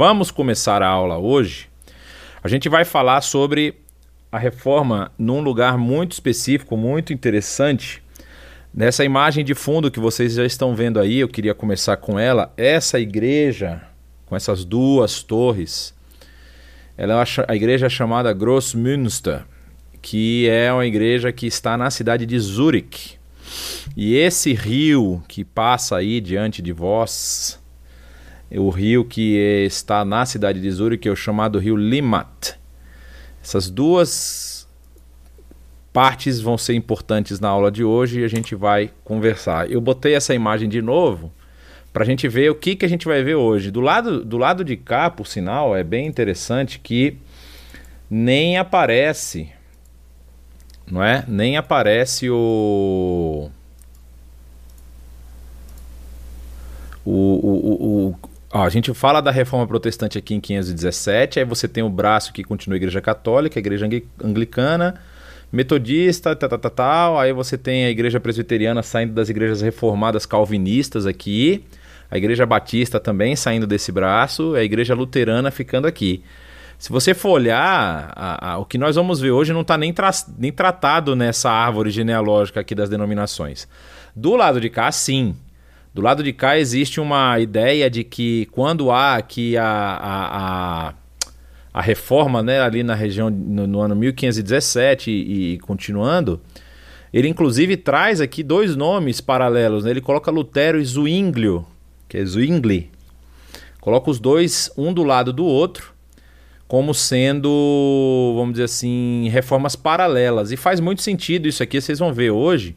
vamos começar a aula hoje. A gente vai falar sobre a reforma num lugar muito específico, muito interessante. Nessa imagem de fundo que vocês já estão vendo aí, eu queria começar com ela. Essa igreja, com essas duas torres, ela é a igreja chamada Grossmünster, que é uma igreja que está na cidade de Zurich. E esse rio que passa aí diante de vós, o rio que está na cidade de Zurich, é o chamado rio Limmat. Essas duas partes vão ser importantes na aula de hoje e a gente vai conversar. Eu botei essa imagem de novo para a gente ver o que, que a gente vai ver hoje. Do lado, do lado de cá, por sinal, é bem interessante que nem aparece, não é? Nem aparece o o, o, o, Ó, a gente fala da reforma protestante aqui em 517, aí você tem o braço que continua a igreja católica, a igreja anglicana, metodista, tal, tal, tal, aí você tem a igreja presbiteriana saindo das igrejas reformadas calvinistas aqui, a igreja batista também saindo desse braço, a igreja luterana ficando aqui. Se você for olhar, a, a, o que nós vamos ver hoje não está nem, tra nem tratado nessa árvore genealógica aqui das denominações. Do lado de cá, sim, do lado de cá existe uma ideia de que quando há aqui a, a, a, a reforma né, ali na região no, no ano 1517 e, e, continuando, ele inclusive traz aqui dois nomes paralelos. Né? Ele coloca Lutero e Zwinglio, que é Zwingli. Coloca os dois um do lado do outro, como sendo, vamos dizer assim, reformas paralelas. E faz muito sentido isso aqui, vocês vão ver hoje.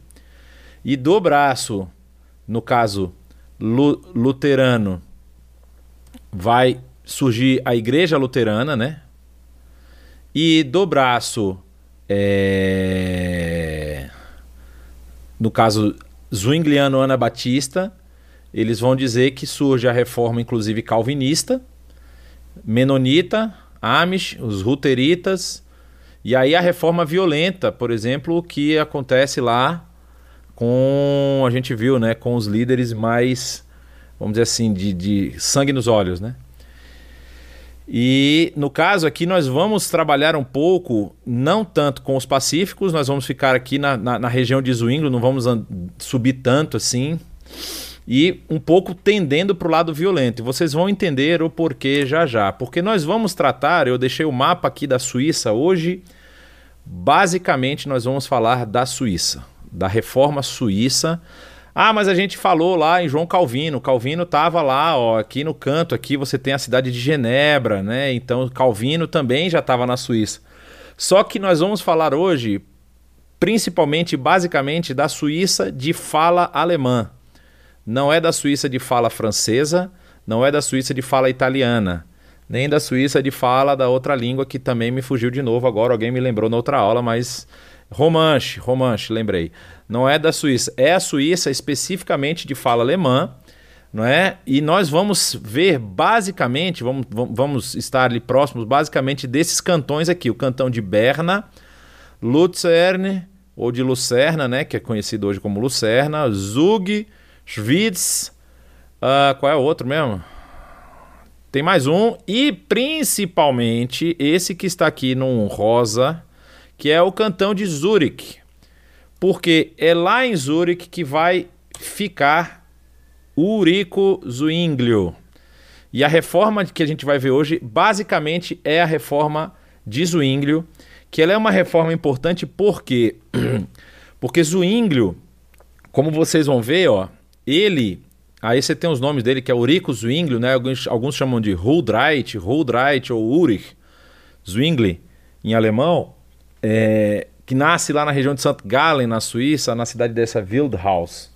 E do braço no caso luterano, vai surgir a igreja luterana, né? E do braço, é... no caso Zwingliano Anabatista, eles vão dizer que surge a reforma, inclusive calvinista, menonita, Amish, os ruteritas, e aí a reforma violenta, por exemplo, que acontece lá com a gente viu, né, com os líderes mais, vamos dizer assim, de, de sangue nos olhos, né? E no caso aqui nós vamos trabalhar um pouco, não tanto com os pacíficos, nós vamos ficar aqui na, na, na região de Zwingli, não vamos subir tanto assim, e um pouco tendendo para o lado violento. E vocês vão entender o porquê já já. Porque nós vamos tratar, eu deixei o mapa aqui da Suíça hoje, basicamente nós vamos falar da Suíça da reforma suíça. Ah, mas a gente falou lá em João Calvino. Calvino estava lá, ó, aqui no canto, aqui você tem a cidade de Genebra, né? Então Calvino também já estava na Suíça. Só que nós vamos falar hoje, principalmente, basicamente, da Suíça de fala alemã. Não é da Suíça de fala francesa, não é da Suíça de fala italiana, nem da Suíça de fala da outra língua que também me fugiu de novo agora. Alguém me lembrou na outra aula, mas Romanche, Romanche, lembrei. Não é da Suíça, é a Suíça especificamente de fala alemã, não é? E nós vamos ver basicamente, vamos, vamos estar ali próximos basicamente desses cantões aqui, o cantão de Berna, Luzerne ou de Lucerna, né, que é conhecido hoje como Lucerna, Zug, Schwyz, uh, qual é o outro mesmo? Tem mais um e principalmente esse que está aqui no rosa, que é o cantão de Zurich, porque é lá em Zurich que vai ficar Urico Zwinglio. E a reforma que a gente vai ver hoje, basicamente, é a reforma de Zwinglio, que ela é uma reforma importante porque porque Zwinglio, como vocês vão ver, ó, ele Aí você tem os nomes dele, que é Urico Zwinglio, né? Alguns, alguns chamam de Huldreit, Huldreit ou Urich Zwingli em alemão é, que nasce lá na região de St. Gallen, na Suíça, na cidade dessa Wildhaus.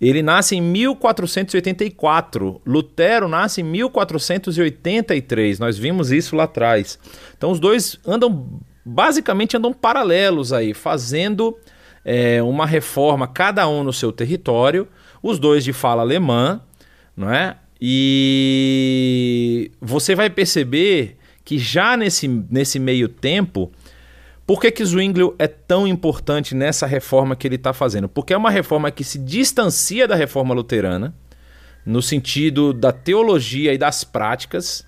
Ele nasce em 1484. Lutero nasce em 1483. Nós vimos isso lá atrás. Então os dois andam, basicamente andam paralelos aí, fazendo é, uma reforma, cada um no seu território. Os dois de fala alemã, não é? E você vai perceber que já nesse, nesse meio tempo por que, que Zwinglio é tão importante nessa reforma que ele está fazendo? Porque é uma reforma que se distancia da reforma luterana, no sentido da teologia e das práticas,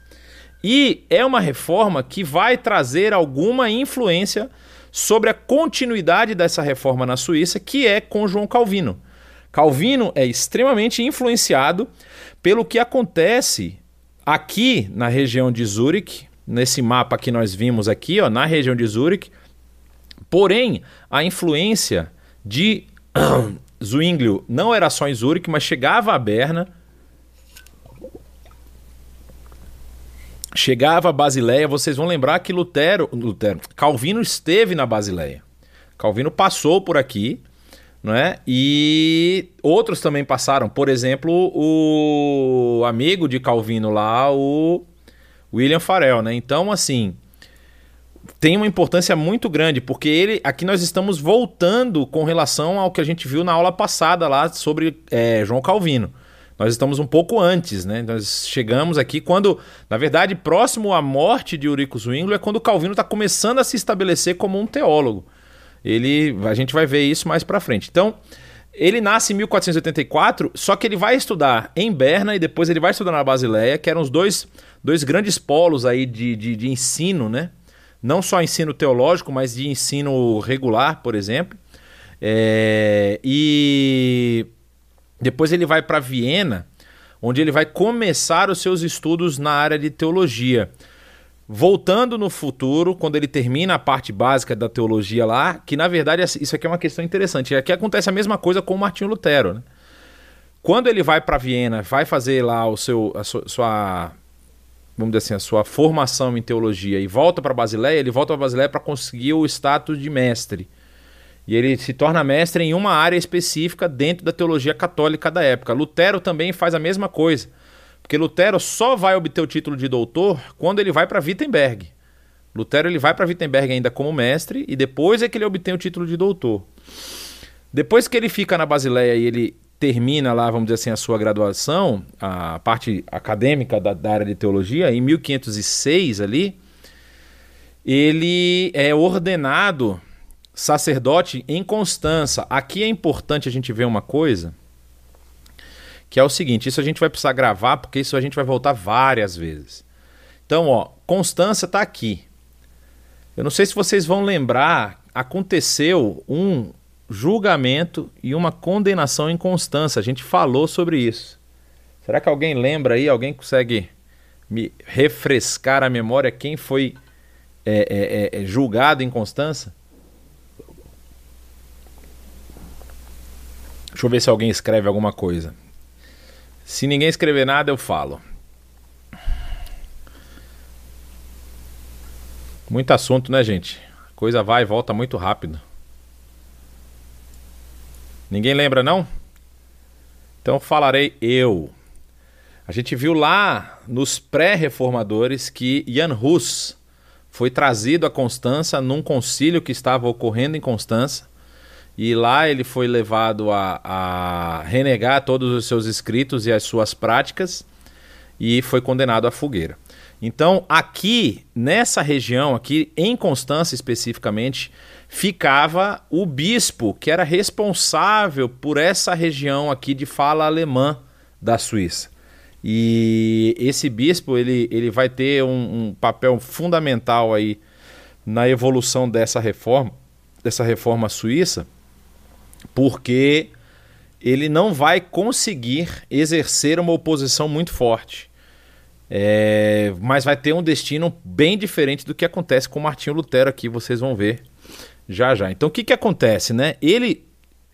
e é uma reforma que vai trazer alguma influência sobre a continuidade dessa reforma na Suíça, que é com João Calvino. Calvino é extremamente influenciado pelo que acontece aqui na região de Zurich, nesse mapa que nós vimos aqui, ó, na região de Zurich. Porém, a influência de Zwinglio não era só em Zurich, mas chegava a Berna, chegava a Basileia. Vocês vão lembrar que Lutero, Lutero, Calvino esteve na Basileia. Calvino passou por aqui, não é? E outros também passaram. Por exemplo, o amigo de Calvino lá, o William Farel, né? Então, assim, tem uma importância muito grande, porque ele aqui nós estamos voltando com relação ao que a gente viu na aula passada lá sobre é, João Calvino. Nós estamos um pouco antes, né? Nós chegamos aqui quando, na verdade, próximo à morte de Eurico Zwingli é quando Calvino está começando a se estabelecer como um teólogo. Ele, a gente vai ver isso mais para frente. Então, ele nasce em 1484, só que ele vai estudar em Berna e depois ele vai estudar na Basileia, que eram os dois, dois grandes polos aí de, de, de ensino, né? Não só ensino teológico, mas de ensino regular, por exemplo. É, e depois ele vai para Viena, onde ele vai começar os seus estudos na área de teologia voltando no futuro, quando ele termina a parte básica da teologia lá, que na verdade isso aqui é uma questão interessante. Aqui acontece a mesma coisa com o Martinho Lutero. Né? Quando ele vai para Viena, vai fazer lá o seu, a sua, vamos dizer assim, a sua formação em teologia e volta para Basileia, ele volta para Basileia para conseguir o status de mestre. E ele se torna mestre em uma área específica dentro da teologia católica da época. Lutero também faz a mesma coisa. Porque Lutero só vai obter o título de doutor quando ele vai para Wittenberg. Lutero ele vai para Wittenberg ainda como mestre e depois é que ele obtém o título de doutor. Depois que ele fica na Basileia e ele termina lá, vamos dizer assim, a sua graduação, a parte acadêmica da, da área de teologia, em 1506 ali, ele é ordenado sacerdote em Constança. Aqui é importante a gente ver uma coisa que é o seguinte: isso a gente vai precisar gravar, porque isso a gente vai voltar várias vezes. Então, ó, Constança está aqui. Eu não sei se vocês vão lembrar, aconteceu um julgamento e uma condenação em Constança. A gente falou sobre isso. Será que alguém lembra aí? Alguém consegue me refrescar a memória quem foi é, é, é, é julgado em Constança? Deixa eu ver se alguém escreve alguma coisa. Se ninguém escrever nada, eu falo. Muito assunto, né, gente? A coisa vai e volta muito rápido. Ninguém lembra, não? Então falarei eu. A gente viu lá nos pré-reformadores que Jan Hus foi trazido a Constança num concílio que estava ocorrendo em Constança e lá ele foi levado a, a renegar todos os seus escritos e as suas práticas e foi condenado à fogueira. Então, aqui, nessa região, aqui em Constança especificamente, ficava o bispo que era responsável por essa região aqui de fala alemã da Suíça. E esse bispo ele, ele vai ter um, um papel fundamental aí na evolução dessa reforma, dessa reforma suíça, porque ele não vai conseguir exercer uma oposição muito forte. É, mas vai ter um destino bem diferente do que acontece com Martinho Lutero aqui, vocês vão ver já já. Então o que, que acontece, né? Ele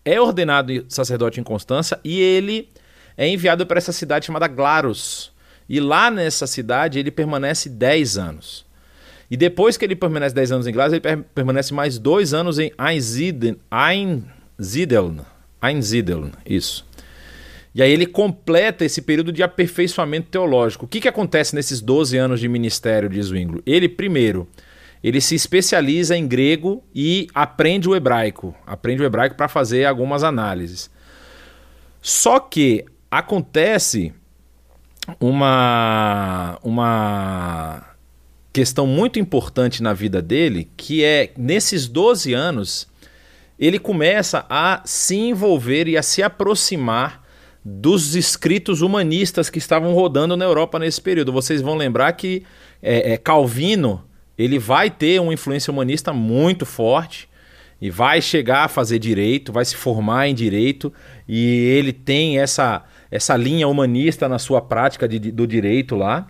é ordenado sacerdote em Constança e ele é enviado para essa cidade chamada Glarus. E lá nessa cidade ele permanece 10 anos. E depois que ele permanece 10 anos em Glarus, ele permanece mais dois anos em Einsiedeln, Ziedeln, Einziedeln, isso. E aí ele completa esse período de aperfeiçoamento teológico. O que, que acontece nesses 12 anos de ministério de Zwingli? Ele, primeiro, ele se especializa em grego e aprende o hebraico. Aprende o hebraico para fazer algumas análises. Só que acontece uma, uma questão muito importante na vida dele, que é nesses 12 anos ele começa a se envolver e a se aproximar dos escritos humanistas que estavam rodando na Europa nesse período. Vocês vão lembrar que é, é, Calvino ele vai ter uma influência humanista muito forte e vai chegar a fazer direito, vai se formar em direito e ele tem essa, essa linha humanista na sua prática de, do direito lá.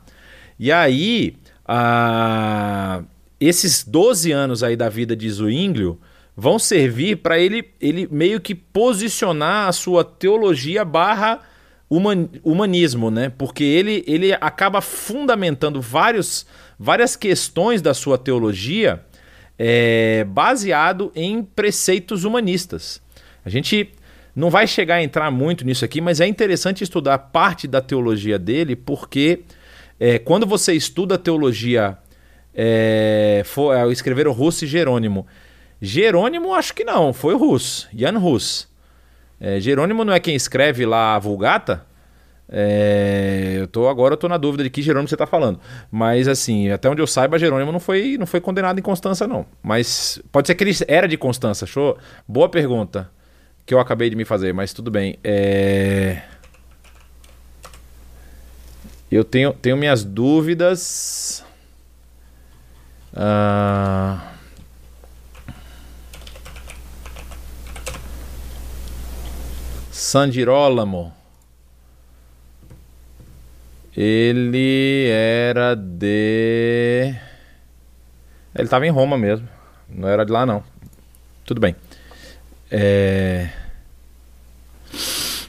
E aí, a, esses 12 anos aí da vida de Zwinglio vão servir para ele, ele meio que posicionar a sua teologia barra humanismo, né? Porque ele, ele acaba fundamentando vários, várias questões da sua teologia é, baseado em preceitos humanistas. A gente não vai chegar a entrar muito nisso aqui, mas é interessante estudar parte da teologia dele, porque é, quando você estuda a teologia, é, for, é, escreveram Russo e Jerônimo. Jerônimo, acho que não, foi o Rus, Jan Rus. É, Jerônimo não é quem escreve lá a Vulgata? É, eu tô agora eu tô na dúvida de que Jerônimo você está falando. Mas assim, até onde eu saiba, Jerônimo não foi, não foi condenado em Constança, não. Mas pode ser que ele era de Constança, show? Boa pergunta que eu acabei de me fazer, mas tudo bem. É... Eu tenho, tenho minhas dúvidas. Ah... San Girolamo. Ele era de. Ele estava em Roma mesmo. Não era de lá, não. Tudo bem. É...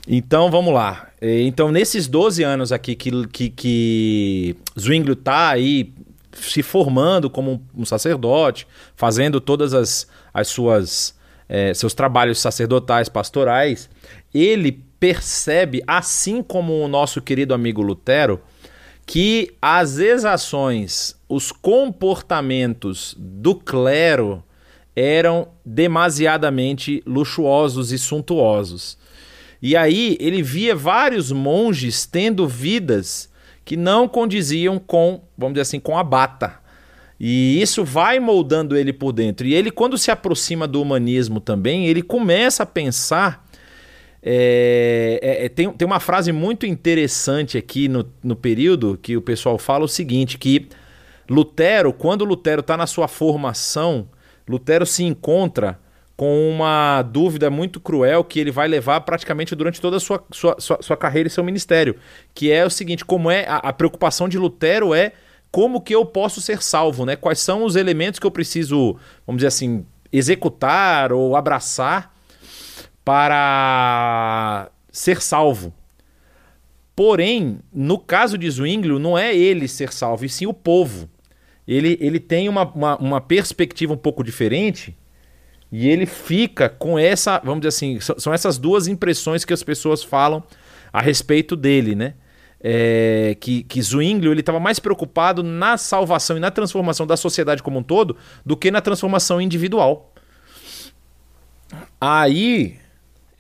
Então vamos lá. É, então, nesses 12 anos aqui que, que, que Zwinglio está aí se formando como um sacerdote, fazendo todas as, as suas é, seus trabalhos sacerdotais, pastorais, ele percebe, assim como o nosso querido amigo Lutero, que as exações, os comportamentos do clero eram demasiadamente luxuosos e suntuosos. E aí ele via vários monges tendo vidas que não condiziam com, vamos dizer assim, com a bata. E isso vai moldando ele por dentro. E ele, quando se aproxima do humanismo também, ele começa a pensar é, é, é, tem, tem uma frase muito interessante aqui no, no período que o pessoal fala o seguinte: que Lutero, quando Lutero está na sua formação, Lutero se encontra com uma dúvida muito cruel que ele vai levar praticamente durante toda a sua, sua, sua, sua carreira e seu ministério. Que é o seguinte: como é a, a preocupação de Lutero é como que eu posso ser salvo, né? Quais são os elementos que eu preciso, vamos dizer assim, executar ou abraçar para ser salvo. Porém, no caso de Zwinglio, não é ele ser salvo, e sim o povo. Ele, ele tem uma, uma, uma perspectiva um pouco diferente e ele fica com essa, vamos dizer assim, são essas duas impressões que as pessoas falam a respeito dele, né? É, que, que Zwinglio ele estava mais preocupado na salvação e na transformação da sociedade como um todo do que na transformação individual. Aí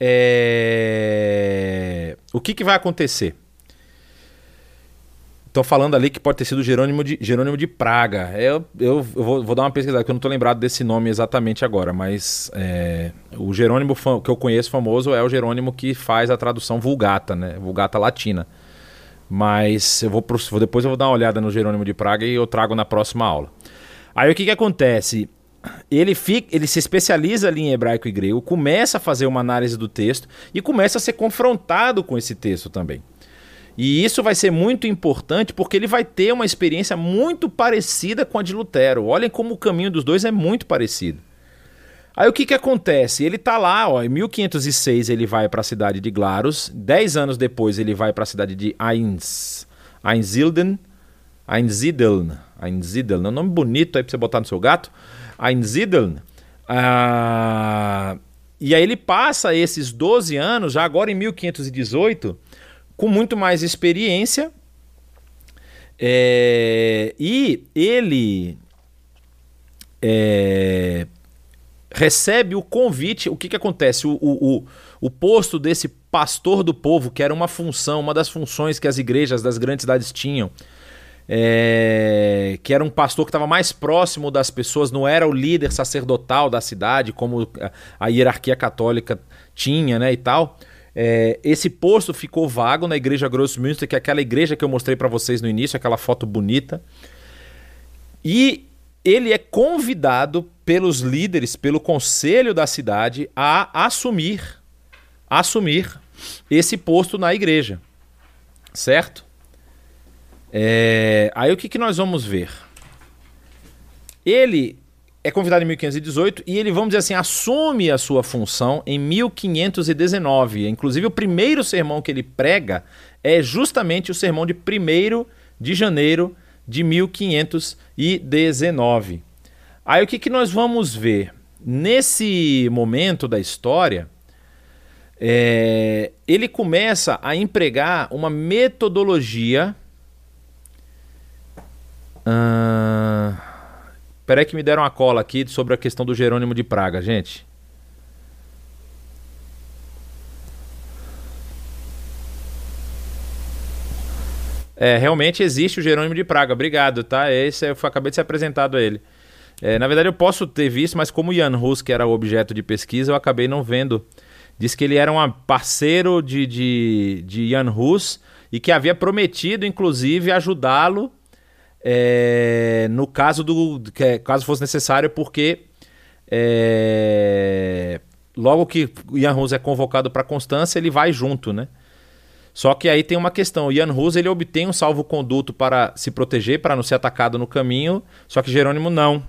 é... O que, que vai acontecer? Estou falando ali que pode ter sido Jerônimo de, Jerônimo de Praga. Eu, eu, eu vou, vou, dar uma pesquisada, que eu não estou lembrado desse nome exatamente agora, mas é, o Jerônimo que eu conheço famoso é o Jerônimo que faz a tradução vulgata, né? Vulgata latina. Mas eu vou, depois eu vou dar uma olhada no Jerônimo de Praga e eu trago na próxima aula. Aí o que, que acontece? Ele, fica, ele se especializa ali em hebraico e grego, começa a fazer uma análise do texto e começa a ser confrontado com esse texto também. E isso vai ser muito importante porque ele vai ter uma experiência muito parecida com a de Lutero. Olhem como o caminho dos dois é muito parecido. Aí o que, que acontece? Ele está lá, ó, em 1506 ele vai para a cidade de Glarus, dez anos depois ele vai para a cidade de Ainz, Einzilden, Einzideln, Einzideln, é um nome bonito aí para você botar no seu gato. Einsiedeln. Ah, e aí ele passa esses 12 anos, já agora em 1518, com muito mais experiência. É, e ele é, recebe o convite. O que, que acontece? O, o, o, o posto desse pastor do povo, que era uma função, uma das funções que as igrejas das grandes cidades tinham, é, que era um pastor que estava mais próximo das pessoas, não era o líder sacerdotal da cidade, como a hierarquia católica tinha, né, e tal. É, esse posto ficou vago na igreja Grossmünster, que é aquela igreja que eu mostrei para vocês no início, aquela foto bonita. E ele é convidado pelos líderes, pelo conselho da cidade a assumir assumir esse posto na igreja. Certo? É, aí o que, que nós vamos ver? Ele é convidado em 1518 e ele, vamos dizer assim, assume a sua função em 1519. Inclusive, o primeiro sermão que ele prega é justamente o sermão de 1 de janeiro de 1519. Aí o que, que nós vamos ver? Nesse momento da história, é, ele começa a empregar uma metodologia. Uh, Peraí que me deram uma cola aqui sobre a questão do Jerônimo de Praga, gente. É, realmente existe o Jerônimo de Praga. Obrigado, tá? Esse eu acabei de ser apresentado a ele. É, na verdade, eu posso ter visto, mas como Jan Hus, que era o objeto de pesquisa, eu acabei não vendo. Diz que ele era um parceiro de, de, de Jan Hus e que havia prometido, inclusive, ajudá-lo é, no caso do que caso fosse necessário, porque é, logo que Ian Hus é convocado para Constância, ele vai junto, né? Só que aí tem uma questão. O Ian Hus ele obtém um salvo-conduto para se proteger, para não ser atacado no caminho, só que Jerônimo não.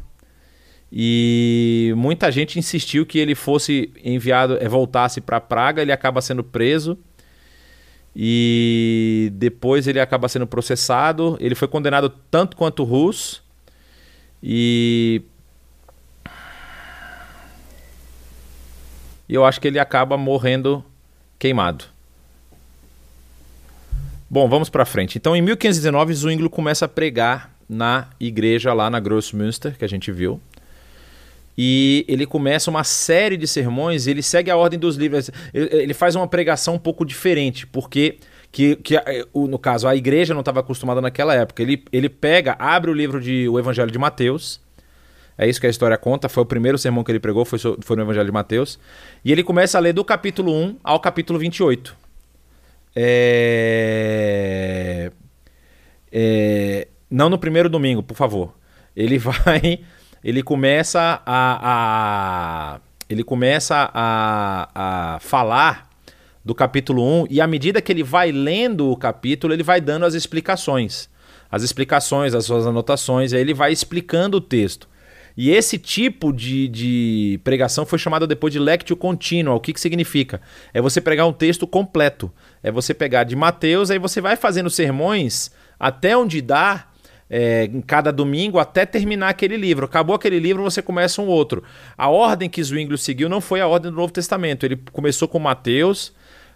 E muita gente insistiu que ele fosse enviado, é, voltasse para Praga, ele acaba sendo preso e depois ele acaba sendo processado. Ele foi condenado tanto quanto o Rus. E eu acho que ele acaba morrendo queimado. Bom, vamos para frente. Então, em 1519, Zwingli começa a pregar na igreja lá na Grossmünster, que a gente viu e ele começa uma série de sermões, ele segue a ordem dos livros, ele faz uma pregação um pouco diferente, porque que, que no caso a igreja não estava acostumada naquela época. Ele, ele pega, abre o livro de o Evangelho de Mateus. É isso que a história conta. Foi o primeiro sermão que ele pregou, foi, foi no Evangelho de Mateus. E ele começa a ler do capítulo 1 ao capítulo 28. É... É... Não no primeiro domingo, por favor. Ele vai ele começa a, a ele começa a, a falar do capítulo 1 e à medida que ele vai lendo o capítulo, ele vai dando as explicações. As explicações, as suas anotações, aí ele vai explicando o texto. E esse tipo de, de pregação foi chamado depois de lectio continua. O que, que significa? É você pregar um texto completo. É você pegar de Mateus, aí você vai fazendo sermões até onde dá é, em cada domingo até terminar aquele livro. Acabou aquele livro, você começa um outro. A ordem que Zwingli seguiu não foi a ordem do Novo Testamento. Ele começou com Mateus,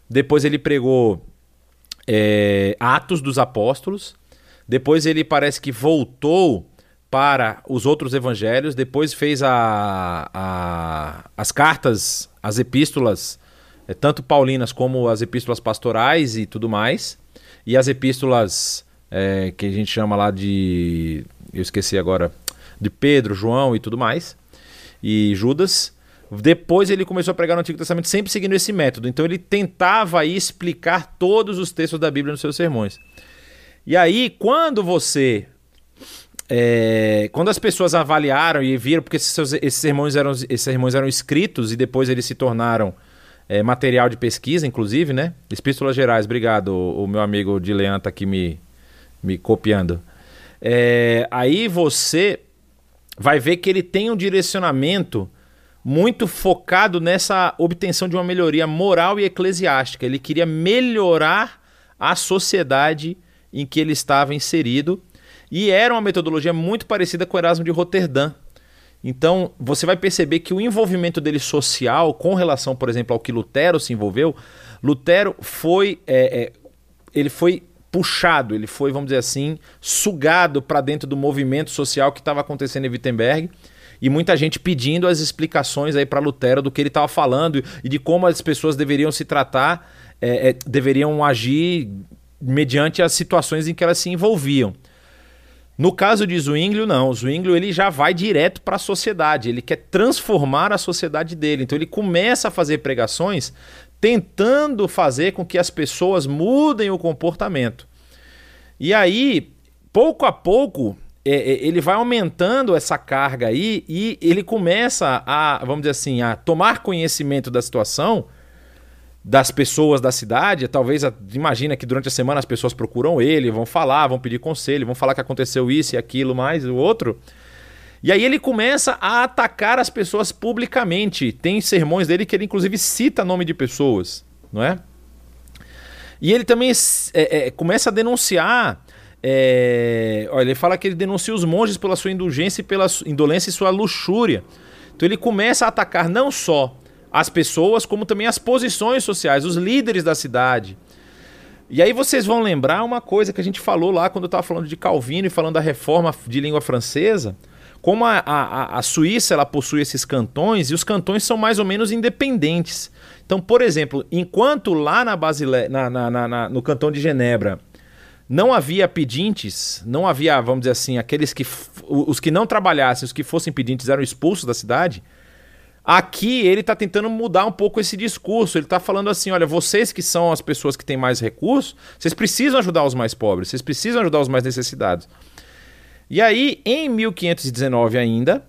depois ele pregou é, Atos dos Apóstolos, depois ele parece que voltou para os outros evangelhos, depois fez a, a, as cartas, as epístolas, é, tanto paulinas como as epístolas pastorais e tudo mais, e as epístolas é, que a gente chama lá de. Eu esqueci agora. De Pedro, João e tudo mais. E Judas. Depois ele começou a pregar no Antigo Testamento sempre seguindo esse método. Então ele tentava aí explicar todos os textos da Bíblia nos seus sermões. E aí, quando você. É, quando as pessoas avaliaram e viram, porque esses, esses, sermões eram, esses sermões eram escritos e depois eles se tornaram é, material de pesquisa, inclusive, né? Epístolas Gerais, obrigado. O, o meu amigo Dilean tá aqui me, me copiando. É, aí você vai ver que ele tem um direcionamento muito focado nessa obtenção de uma melhoria moral e eclesiástica. Ele queria melhorar a sociedade em que ele estava inserido e era uma metodologia muito parecida com o Erasmo de Roterdã. Então, você vai perceber que o envolvimento dele social, com relação, por exemplo, ao que Lutero se envolveu, Lutero foi, é, é, ele foi puxado, ele foi, vamos dizer assim, sugado para dentro do movimento social que estava acontecendo em Wittenberg. E muita gente pedindo as explicações aí para Lutero do que ele estava falando e de como as pessoas deveriam se tratar, é, é, deveriam agir mediante as situações em que elas se envolviam. No caso de Zwinglio, não. Zwinglio ele já vai direto para a sociedade. Ele quer transformar a sociedade dele. Então ele começa a fazer pregações tentando fazer com que as pessoas mudem o comportamento. E aí, pouco a pouco, é, é, ele vai aumentando essa carga aí e ele começa a, vamos dizer assim, a tomar conhecimento da situação das pessoas da cidade. Talvez, imagina que durante a semana as pessoas procuram ele, vão falar, vão pedir conselho, vão falar que aconteceu isso e aquilo, mais o outro. E aí ele começa a atacar as pessoas publicamente. Tem sermões dele que ele inclusive cita nome de pessoas, não é? E ele também é, é, começa a denunciar. É, olha, ele fala que ele denuncia os monges pela sua indulgência e pela indolência e sua luxúria. Então ele começa a atacar não só as pessoas, como também as posições sociais, os líderes da cidade. E aí vocês vão lembrar uma coisa que a gente falou lá quando eu estava falando de Calvino e falando da reforma de língua francesa. Como a, a, a Suíça ela possui esses cantões e os cantões são mais ou menos independentes. Então, por exemplo, enquanto lá na Basile... na, na, na, no cantão de Genebra não havia pedintes, não havia, vamos dizer assim, aqueles que os que não trabalhassem, os que fossem pedintes eram expulsos da cidade. Aqui ele está tentando mudar um pouco esse discurso. Ele está falando assim: olha, vocês que são as pessoas que têm mais recursos, vocês precisam ajudar os mais pobres, vocês precisam ajudar os mais necessitados. E aí, em 1519 ainda,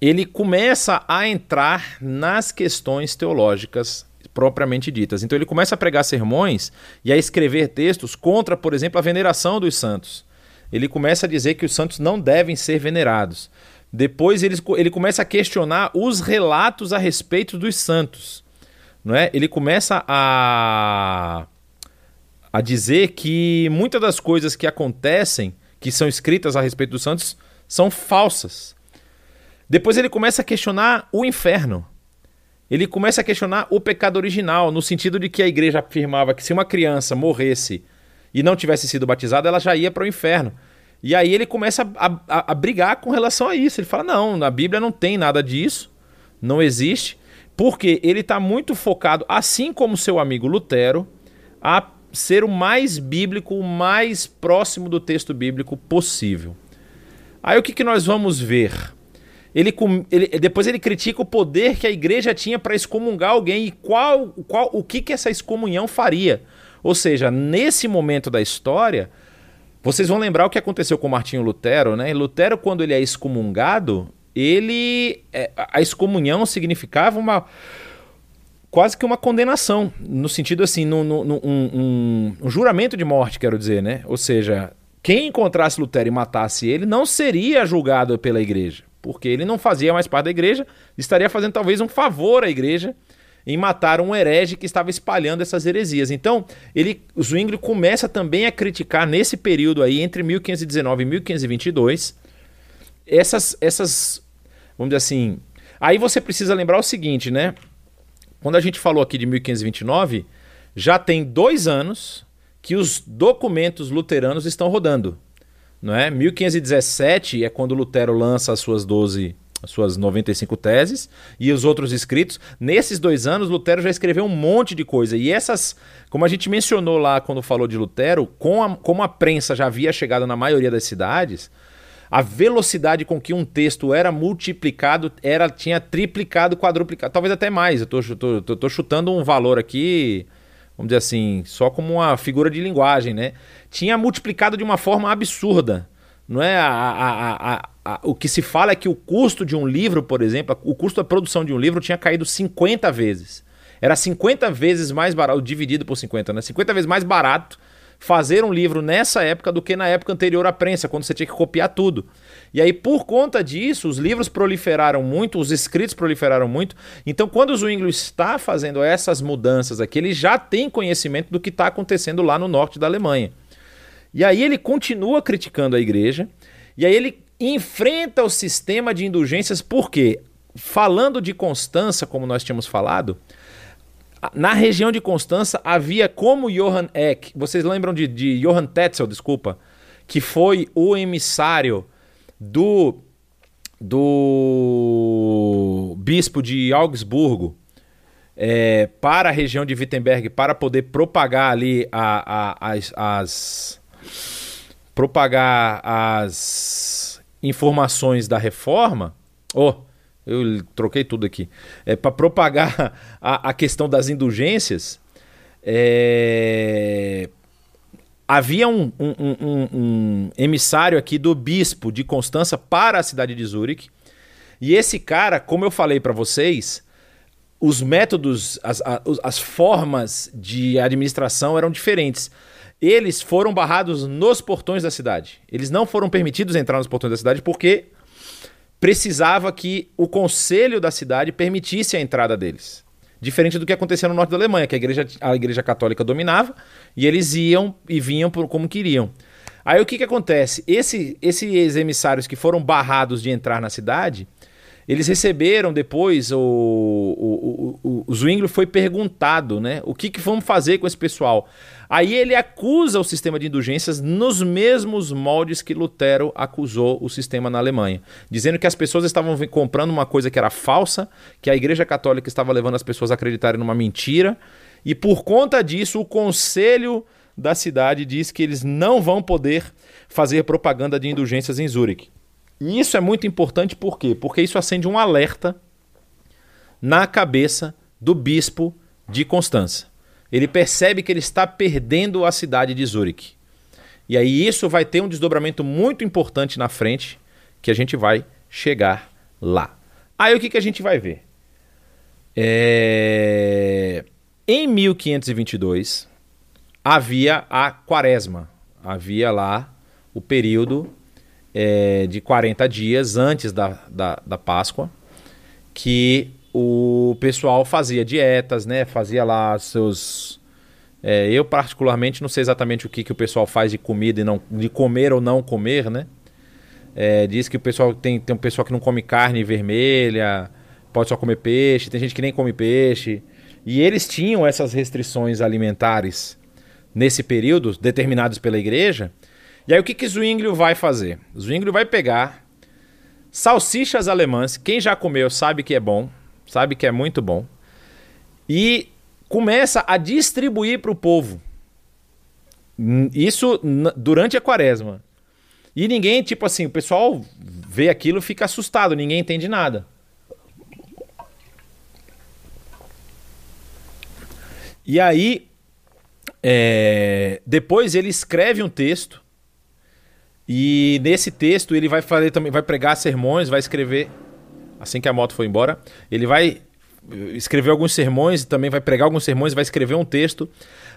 ele começa a entrar nas questões teológicas propriamente ditas. Então ele começa a pregar sermões e a escrever textos contra, por exemplo, a veneração dos santos. Ele começa a dizer que os santos não devem ser venerados. Depois ele, ele começa a questionar os relatos a respeito dos santos. Não é? Ele começa a, a dizer que muitas das coisas que acontecem que são escritas a respeito dos santos são falsas. Depois ele começa a questionar o inferno. Ele começa a questionar o pecado original, no sentido de que a igreja afirmava que se uma criança morresse e não tivesse sido batizada, ela já ia para o inferno. E aí ele começa a, a, a, brigar com relação a isso. Ele fala: não, na Bíblia não tem nada disso, não existe, porque ele está muito focado, assim como seu amigo Lutero, a ser o mais bíblico, o mais próximo do texto bíblico possível. Aí o que, que nós vamos ver? Ele, ele, depois ele critica o poder que a igreja tinha para excomungar alguém e qual, qual, o que, que essa excomunhão faria. Ou seja, nesse momento da história, vocês vão lembrar o que aconteceu com Martinho Lutero, né? Lutero, quando ele é excomungado, ele. É, a excomunhão significava uma quase que uma condenação, no sentido assim, um, um, juramento de morte, quero dizer, né? Ou seja, quem encontrasse Lutero e matasse ele não seria julgado pela igreja, porque ele não fazia mais parte da igreja, estaria fazendo talvez um favor à igreja em matar um herege que estava espalhando essas heresias. Então, ele, Zwingli começa também a criticar nesse período aí, entre 1519 e 1522, essas, essas, vamos dizer assim... Aí você precisa lembrar o seguinte, né? Quando a gente falou aqui de 1529, já tem dois anos que os documentos luteranos estão rodando. Não é? 1517 é quando Lutero lança as suas 12 as suas 95 teses e os outros escritos. Nesses dois anos, Lutero já escreveu um monte de coisa. E essas, como a gente mencionou lá quando falou de Lutero, com a, como a prensa já havia chegado na maioria das cidades, a velocidade com que um texto era multiplicado era tinha triplicado, quadruplicado, talvez até mais. Eu estou chutando um valor aqui, vamos dizer assim, só como uma figura de linguagem, né? Tinha multiplicado de uma forma absurda. Não é a, a, a, a, o que se fala é que o custo de um livro, por exemplo, o custo da produção de um livro tinha caído 50 vezes. Era 50 vezes mais barato, dividido por 50, né? 50 vezes mais barato fazer um livro nessa época do que na época anterior à prensa, quando você tinha que copiar tudo. E aí, por conta disso, os livros proliferaram muito, os escritos proliferaram muito. Então, quando o Zwingli está fazendo essas mudanças aqui, ele já tem conhecimento do que está acontecendo lá no norte da Alemanha. E aí ele continua criticando a igreja, e aí ele enfrenta o sistema de indulgências, porque, falando de Constança, como nós tínhamos falado, na região de Constança havia como Johann Eck, vocês lembram de, de Johann Tetzel, desculpa, que foi o emissário do, do bispo de Augsburgo é, para a região de Wittenberg para poder propagar ali a, a, as, as propagar as informações da reforma. Oh, Eu troquei tudo aqui. É para propagar a, a, questão das indulgências. É... Havia um, um, um, um, emissário aqui do bispo de Constança para a cidade de Zurique. E esse cara, como eu falei para vocês, os métodos, as, as formas de administração eram diferentes. Eles foram barrados nos portões da cidade. Eles não foram permitidos entrar nos portões da cidade porque precisava que o conselho da cidade permitisse a entrada deles. Diferente do que acontecia no norte da Alemanha, que a igreja, a igreja católica dominava e eles iam e vinham por, como queriam. Aí o que, que acontece? Esse, esses emissários que foram barrados de entrar na cidade, eles receberam depois, o, o, o, o Zwingli foi perguntado, né? O que, que vamos fazer com esse pessoal? Aí ele acusa o sistema de indulgências nos mesmos moldes que Lutero acusou o sistema na Alemanha, dizendo que as pessoas estavam comprando uma coisa que era falsa, que a Igreja Católica estava levando as pessoas a acreditarem numa mentira, e por conta disso o conselho da cidade diz que eles não vão poder fazer propaganda de indulgências em Zurique. E isso é muito importante por quê? Porque isso acende um alerta na cabeça do bispo de Constança. Ele percebe que ele está perdendo a cidade de Zurique. E aí isso vai ter um desdobramento muito importante na frente, que a gente vai chegar lá. Aí o que, que a gente vai ver? É... Em 1522 havia a quaresma, havia lá o período é, de 40 dias antes da, da, da Páscoa, que o pessoal fazia dietas, né? Fazia lá seus. É, eu, particularmente, não sei exatamente o que, que o pessoal faz de comida e não. de comer ou não comer, né? É, diz que o pessoal tem, tem um pessoal que não come carne vermelha, pode só comer peixe, tem gente que nem come peixe. E eles tinham essas restrições alimentares nesse período, determinados pela igreja, e aí o que, que Zwinglio vai fazer? Zwinglio vai pegar salsichas alemãs, quem já comeu sabe que é bom, sabe que é muito bom, e começa a distribuir para o povo. Isso durante a quaresma. E ninguém, tipo assim, o pessoal vê aquilo fica assustado, ninguém entende nada. E aí, é, depois ele escreve um texto e nesse texto ele vai fazer também, vai pregar sermões, vai escrever assim que a moto foi embora, ele vai escrever alguns sermões e também vai pregar alguns sermões, vai escrever um texto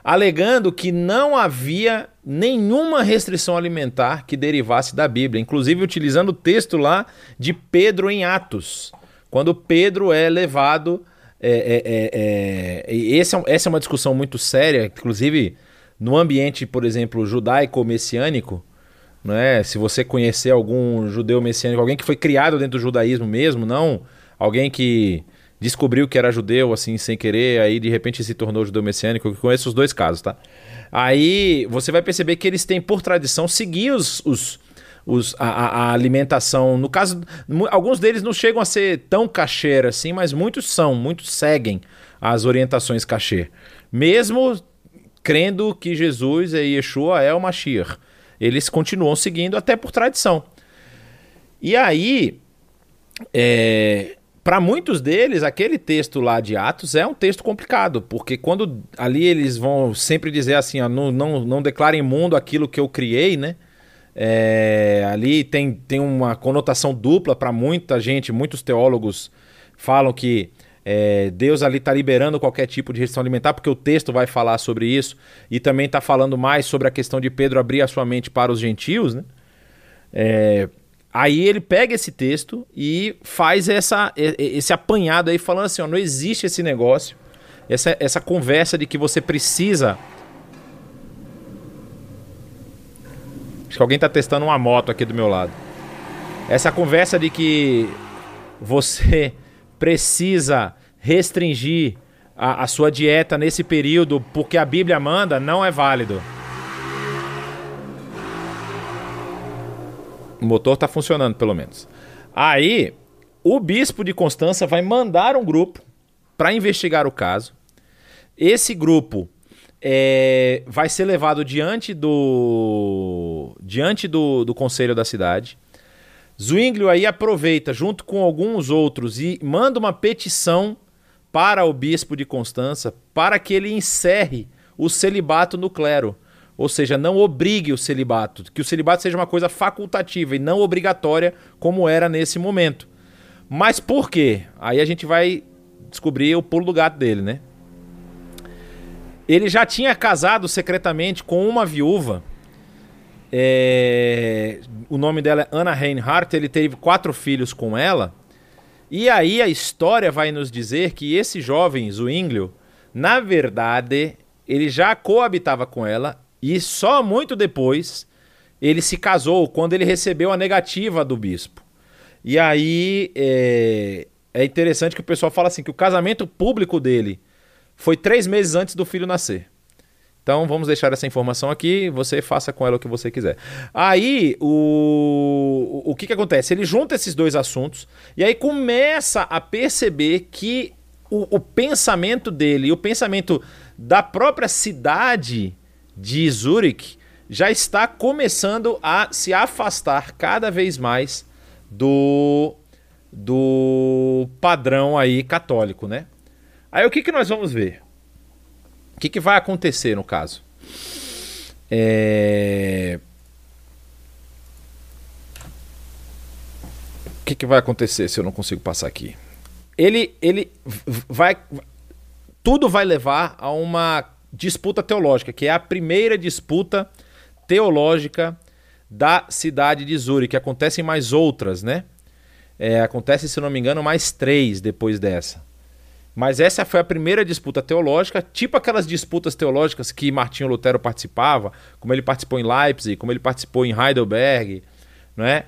alegando que não havia nenhuma restrição alimentar que derivasse da Bíblia, inclusive utilizando o texto lá de Pedro em Atos, quando Pedro é levado. É, é, é, é, esse é, essa é uma discussão muito séria, inclusive no ambiente, por exemplo, judaico-messiânico, não é? Se você conhecer algum judeu messiânico, alguém que foi criado dentro do judaísmo mesmo, não alguém que descobriu que era judeu assim sem querer, aí de repente se tornou judeu messiânico, eu conheço os dois casos, tá? Aí você vai perceber que eles têm por tradição seguir os, os, os a, a, alimentação. No caso, alguns deles não chegam a ser tão cachê assim, mas muitos são, muitos seguem as orientações cachê. Mesmo crendo que Jesus e Yeshua é o Mashiach eles continuam seguindo até por tradição. E aí, é, para muitos deles, aquele texto lá de Atos é um texto complicado, porque quando ali eles vão sempre dizer assim, ó, não, não, não declarem mundo aquilo que eu criei, né? É, ali tem, tem uma conotação dupla para muita gente, muitos teólogos falam que é, Deus ali está liberando qualquer tipo de restrição alimentar, porque o texto vai falar sobre isso, e também está falando mais sobre a questão de Pedro abrir a sua mente para os gentios, né? É, aí ele pega esse texto e faz essa, esse apanhado aí, falando assim: ó, não existe esse negócio, essa, essa conversa de que você precisa. Acho que alguém está testando uma moto aqui do meu lado. Essa conversa de que você precisa restringir a, a sua dieta nesse período porque a Bíblia manda, não é válido. O motor está funcionando, pelo menos. Aí, o bispo de Constança vai mandar um grupo para investigar o caso. Esse grupo é, vai ser levado diante do diante do, do conselho da cidade. Zwinglio aí aproveita, junto com alguns outros, e manda uma petição para o bispo de Constança para que ele encerre o celibato no clero. Ou seja, não obrigue o celibato, que o celibato seja uma coisa facultativa e não obrigatória, como era nesse momento. Mas por quê? Aí a gente vai descobrir o pulo do gato dele, né? Ele já tinha casado secretamente com uma viúva. É... O nome dela é Anna Reinhardt. Ele teve quatro filhos com ela. E aí a história vai nos dizer que esse jovem Zwinglio, na verdade, ele já coabitava com ela e só muito depois ele se casou, quando ele recebeu a negativa do bispo. E aí é, é interessante que o pessoal fala assim: que o casamento público dele foi três meses antes do filho nascer. Então vamos deixar essa informação aqui, você faça com ela o que você quiser. Aí o, o que, que acontece? Ele junta esses dois assuntos e aí começa a perceber que o, o pensamento dele o pensamento da própria cidade de Zurich já está começando a se afastar cada vez mais do, do padrão aí católico, né? Aí o que, que nós vamos ver? O que, que vai acontecer no caso? É... O que, que vai acontecer se eu não consigo passar aqui? Ele, ele vai. Tudo vai levar a uma disputa teológica, que é a primeira disputa teológica da cidade de Zurique. Acontecem mais outras, né? É, acontece, se não me engano, mais três depois dessa. Mas essa foi a primeira disputa teológica, tipo aquelas disputas teológicas que Martinho Lutero participava, como ele participou em Leipzig, como ele participou em Heidelberg, não é?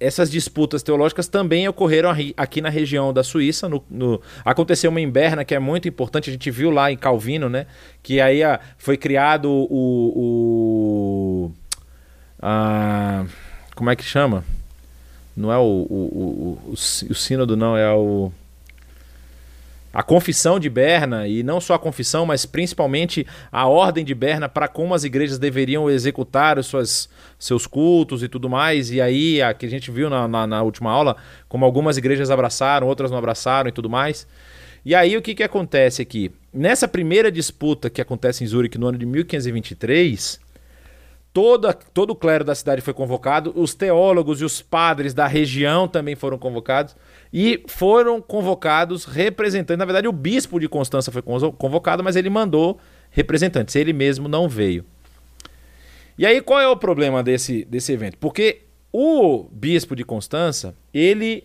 Essas disputas teológicas também ocorreram aqui na região da Suíça. No, no, aconteceu uma em Berna que é muito importante, a gente viu lá em Calvino, né? Que aí a, foi criado o. o a, como é que chama? Não é o, o, o, o, o sínodo, não, é o a confissão de Berna, e não só a confissão, mas principalmente a ordem de Berna para como as igrejas deveriam executar suas, seus cultos e tudo mais. E aí, a que a gente viu na, na, na, última aula, como algumas igrejas abraçaram, outras não abraçaram e tudo mais. E aí, o que, que acontece aqui? Nessa primeira disputa que acontece em Zurique no ano de 1523, toda, todo o clero da cidade foi convocado, os teólogos e os padres da região também foram convocados. E foram convocados representantes. Na verdade, o bispo de Constança foi convocado, mas ele mandou representantes. Ele mesmo não veio. E aí, qual é o problema desse, desse evento? Porque o bispo de Constança, ele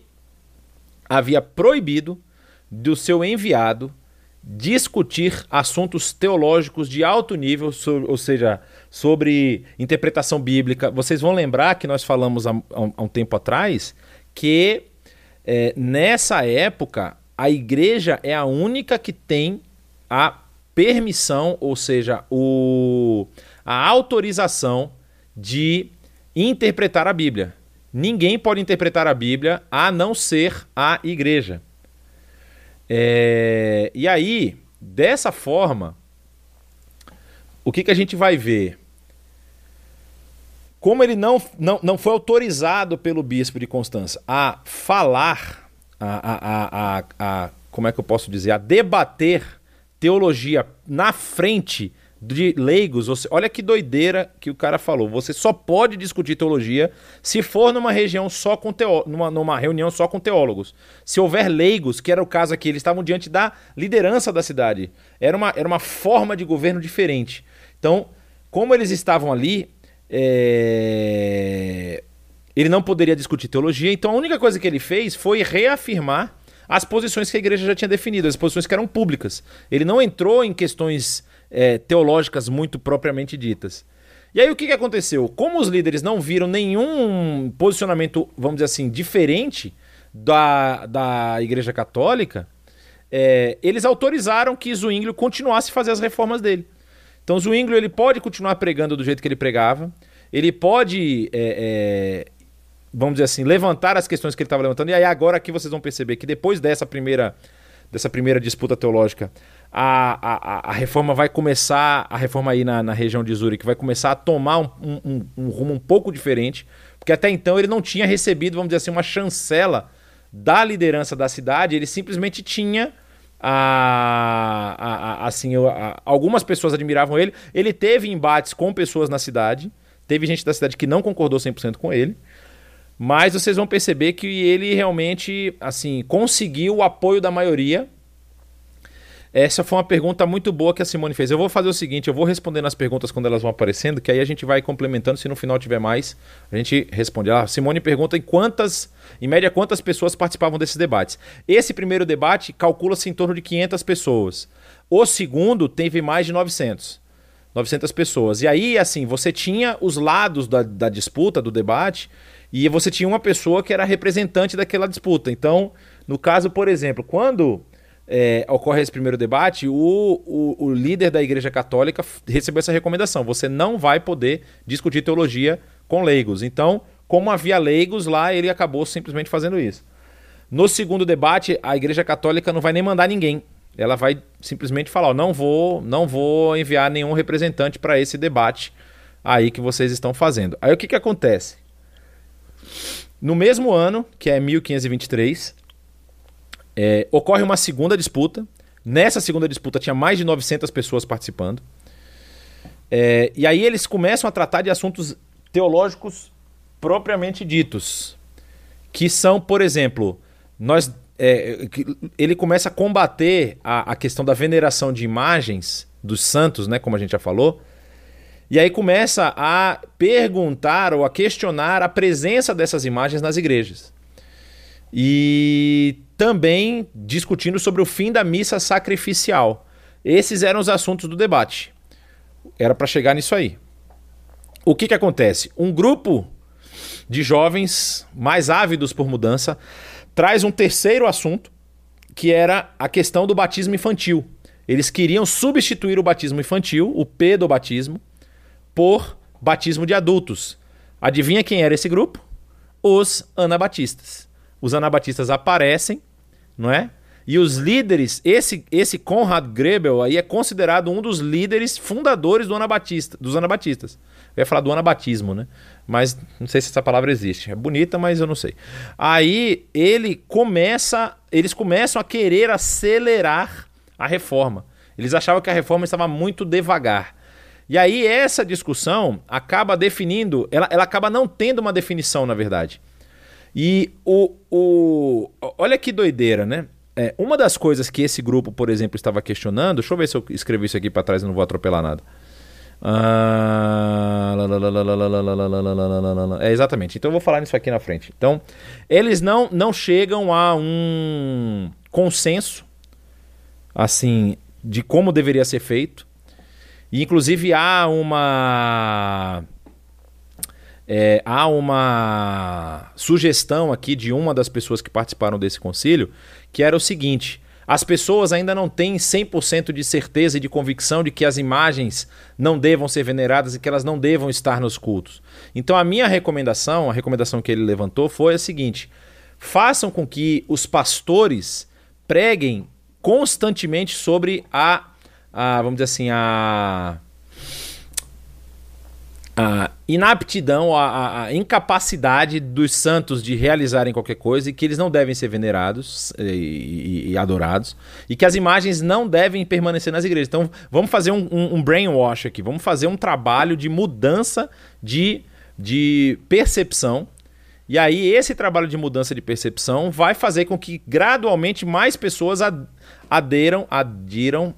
havia proibido do seu enviado discutir assuntos teológicos de alto nível, ou seja, sobre interpretação bíblica. Vocês vão lembrar que nós falamos há, há um tempo atrás que é, nessa época, a igreja é a única que tem a permissão, ou seja, o, a autorização de interpretar a Bíblia. Ninguém pode interpretar a Bíblia a não ser a igreja. É, e aí, dessa forma, o que, que a gente vai ver? Como ele não, não, não foi autorizado pelo bispo de Constança a falar, a, a, a, a, como é que eu posso dizer, a debater teologia na frente de leigos, olha que doideira que o cara falou. Você só pode discutir teologia se for numa região só com teó numa, numa reunião só com teólogos. Se houver leigos, que era o caso aqui, eles estavam diante da liderança da cidade. Era uma, era uma forma de governo diferente. Então, como eles estavam ali, é... Ele não poderia discutir teologia, então a única coisa que ele fez foi reafirmar as posições que a igreja já tinha definido, as posições que eram públicas. Ele não entrou em questões é, teológicas muito propriamente ditas. E aí o que, que aconteceu? Como os líderes não viram nenhum posicionamento, vamos dizer assim, diferente da, da Igreja Católica, é, eles autorizaram que Zwinglio continuasse a fazer as reformas dele. Então Zwinglio ele pode continuar pregando do jeito que ele pregava, ele pode, é, é, vamos dizer assim, levantar as questões que ele estava levantando. E aí agora aqui vocês vão perceber que depois dessa primeira dessa primeira disputa teológica, a, a, a reforma vai começar, a reforma aí na, na região de Zurique vai começar a tomar um, um, um, rumo um pouco diferente, porque até então ele não tinha recebido, vamos dizer assim, uma chancela da liderança da cidade, ele simplesmente tinha a, a, a assim, a, algumas pessoas admiravam ele, ele teve embates com pessoas na cidade, teve gente da cidade que não concordou 100% com ele, mas vocês vão perceber que ele realmente assim conseguiu o apoio da maioria essa foi uma pergunta muito boa que a Simone fez. Eu vou fazer o seguinte: eu vou respondendo as perguntas quando elas vão aparecendo, que aí a gente vai complementando. Se no final tiver mais, a gente responde. Ah, Simone pergunta em quantas, em média, quantas pessoas participavam desses debates. Esse primeiro debate calcula-se em torno de 500 pessoas. O segundo teve mais de 900. 900 pessoas. E aí, assim, você tinha os lados da, da disputa, do debate, e você tinha uma pessoa que era representante daquela disputa. Então, no caso, por exemplo, quando é, ocorre esse primeiro debate, o, o, o, líder da Igreja Católica recebeu essa recomendação: você não vai poder discutir teologia com leigos. Então, como havia leigos lá, ele acabou simplesmente fazendo isso. No segundo debate, a Igreja Católica não vai nem mandar ninguém. Ela vai simplesmente falar: não vou, não vou enviar nenhum representante para esse debate aí que vocês estão fazendo. Aí o que, que acontece? No mesmo ano, que é 1523, é, ocorre uma segunda disputa. Nessa segunda disputa tinha mais de 900 pessoas participando. É, e aí eles começam a tratar de assuntos teológicos propriamente ditos. Que são, por exemplo, nós, é, ele começa a combater a, a questão da veneração de imagens dos santos, né, como a gente já falou. E aí começa a perguntar ou a questionar a presença dessas imagens nas igrejas. E também discutindo sobre o fim da missa sacrificial. Esses eram os assuntos do debate. Era para chegar nisso aí. O que, que acontece? Um grupo de jovens mais ávidos por mudança traz um terceiro assunto, que era a questão do batismo infantil. Eles queriam substituir o batismo infantil, o P do batismo, por batismo de adultos. Adivinha quem era esse grupo? Os anabatistas os anabatistas aparecem, não é? E os líderes, esse, esse Conrad Grebel aí é considerado um dos líderes fundadores do Anabatista, dos anabatistas. Eu ia falar do anabatismo, né? Mas não sei se essa palavra existe. É bonita, mas eu não sei. Aí ele começa, eles começam a querer acelerar a reforma. Eles achavam que a reforma estava muito devagar. E aí essa discussão acaba definindo, ela, ela acaba não tendo uma definição, na verdade. E o, o. Olha que doideira, né? É, uma das coisas que esse grupo, por exemplo, estava questionando. Deixa eu ver se eu escrevi isso aqui para trás e não vou atropelar nada. é exatamente. Então eu vou falar nisso aqui na frente. Então, eles não, não chegam a um consenso assim de como deveria ser feito. E inclusive há uma é, há uma sugestão aqui de uma das pessoas que participaram desse concílio, que era o seguinte: as pessoas ainda não têm 100% de certeza e de convicção de que as imagens não devam ser veneradas e que elas não devam estar nos cultos. Então, a minha recomendação, a recomendação que ele levantou foi a seguinte: façam com que os pastores preguem constantemente sobre a, a vamos dizer assim, a a inaptidão, a, a, incapacidade dos santos de realizarem qualquer coisa e que eles não devem ser venerados e, e, e adorados e que as imagens não devem permanecer nas igrejas. Então vamos fazer um, um, um brainwash aqui, vamos fazer um trabalho de mudança de, de percepção. E aí esse trabalho de mudança de percepção vai fazer com que gradualmente mais pessoas aderam, adiram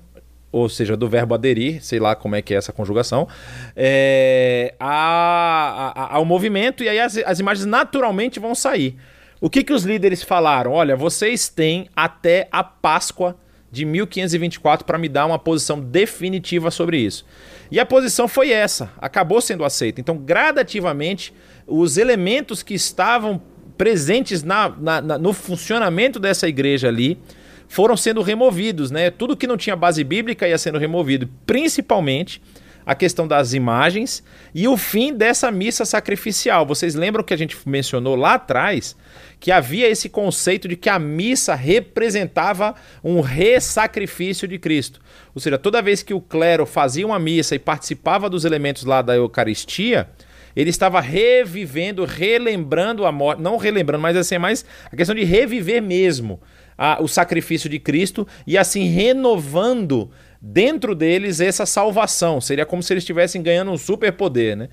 ou seja, do verbo aderir, sei lá como é que é essa conjugação, é, a, a, ao movimento e aí as, as imagens naturalmente vão sair. O que, que os líderes falaram? Olha, vocês têm até a Páscoa de 1524 para me dar uma posição definitiva sobre isso. E a posição foi essa, acabou sendo aceita. Então, gradativamente, os elementos que estavam presentes na, na, na, no funcionamento dessa igreja ali foram sendo removidos, né? Tudo que não tinha base bíblica ia sendo removido, principalmente a questão das imagens e o fim dessa missa sacrificial. Vocês lembram que a gente mencionou lá atrás que havia esse conceito de que a missa representava um ressacrifício de Cristo. Ou seja, toda vez que o clero fazia uma missa e participava dos elementos lá da Eucaristia, ele estava revivendo, relembrando a morte, não relembrando, mas assim, mais a questão de reviver mesmo a, o sacrifício de Cristo e assim renovando dentro deles essa salvação. Seria como se eles estivessem ganhando um superpoder, né?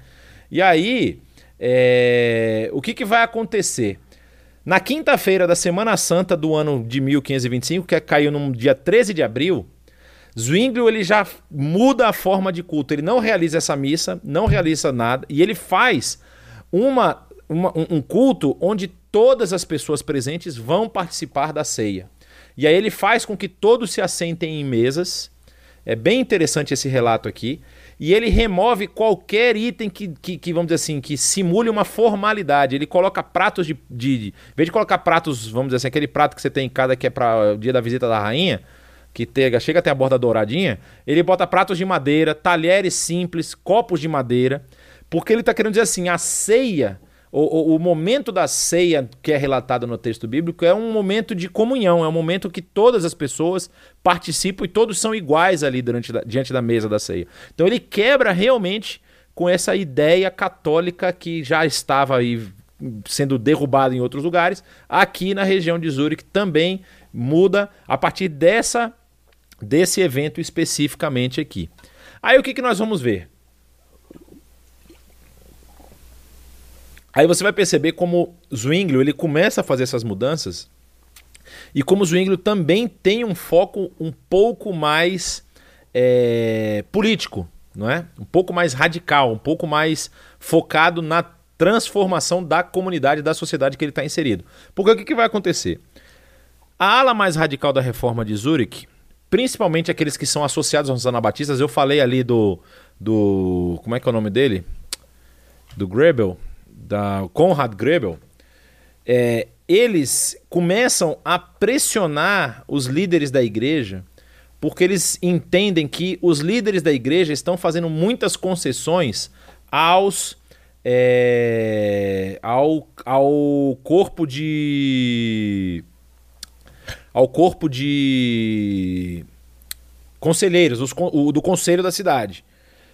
E aí, é... o que, que vai acontecer? Na quinta-feira da Semana Santa do ano de 1525, que caiu no dia 13 de abril, Zwinglio ele já muda a forma de culto. Ele não realiza essa missa, não realiza nada, e ele faz uma, uma um culto onde todas as pessoas presentes vão participar da ceia. E aí ele faz com que todos se assentem em mesas. É bem interessante esse relato aqui e ele remove qualquer item que, que, que, vamos dizer assim, que simule uma formalidade. Ele coloca pratos de, de, de. Em vez de colocar pratos, vamos dizer assim, aquele prato que você tem em casa que é para o dia da visita da rainha, que tega, chega até a borda douradinha, ele bota pratos de madeira, talheres simples, copos de madeira, porque ele está querendo dizer assim: a ceia o, o, o, momento da ceia que é relatado no texto bíblico é um momento de comunhão, é um momento que todas as pessoas participam e todos são iguais ali durante, diante da mesa da ceia. Então ele quebra realmente com essa ideia católica que já estava aí sendo derrubada em outros lugares, aqui na região de Zurique também muda a partir dessa desse evento especificamente aqui. Aí o que, que nós vamos ver? Aí você vai perceber como Zwinglio ele começa a fazer essas mudanças e como Zwinglio também tem um foco um pouco mais é, político, não é? Um pouco mais radical, um pouco mais focado na transformação da comunidade, da sociedade que ele está inserido. Porque o que, que vai acontecer? A ala mais radical da reforma de Zurich, principalmente aqueles que são associados aos anabatistas, eu falei ali do, do como é que é o nome dele? Do Grebel, da Konrad Grebel, é, eles começam a pressionar os líderes da igreja porque eles entendem que os líderes da igreja estão fazendo muitas concessões aos é, ao, ao corpo de ao corpo de conselheiros os, o, do conselho da cidade.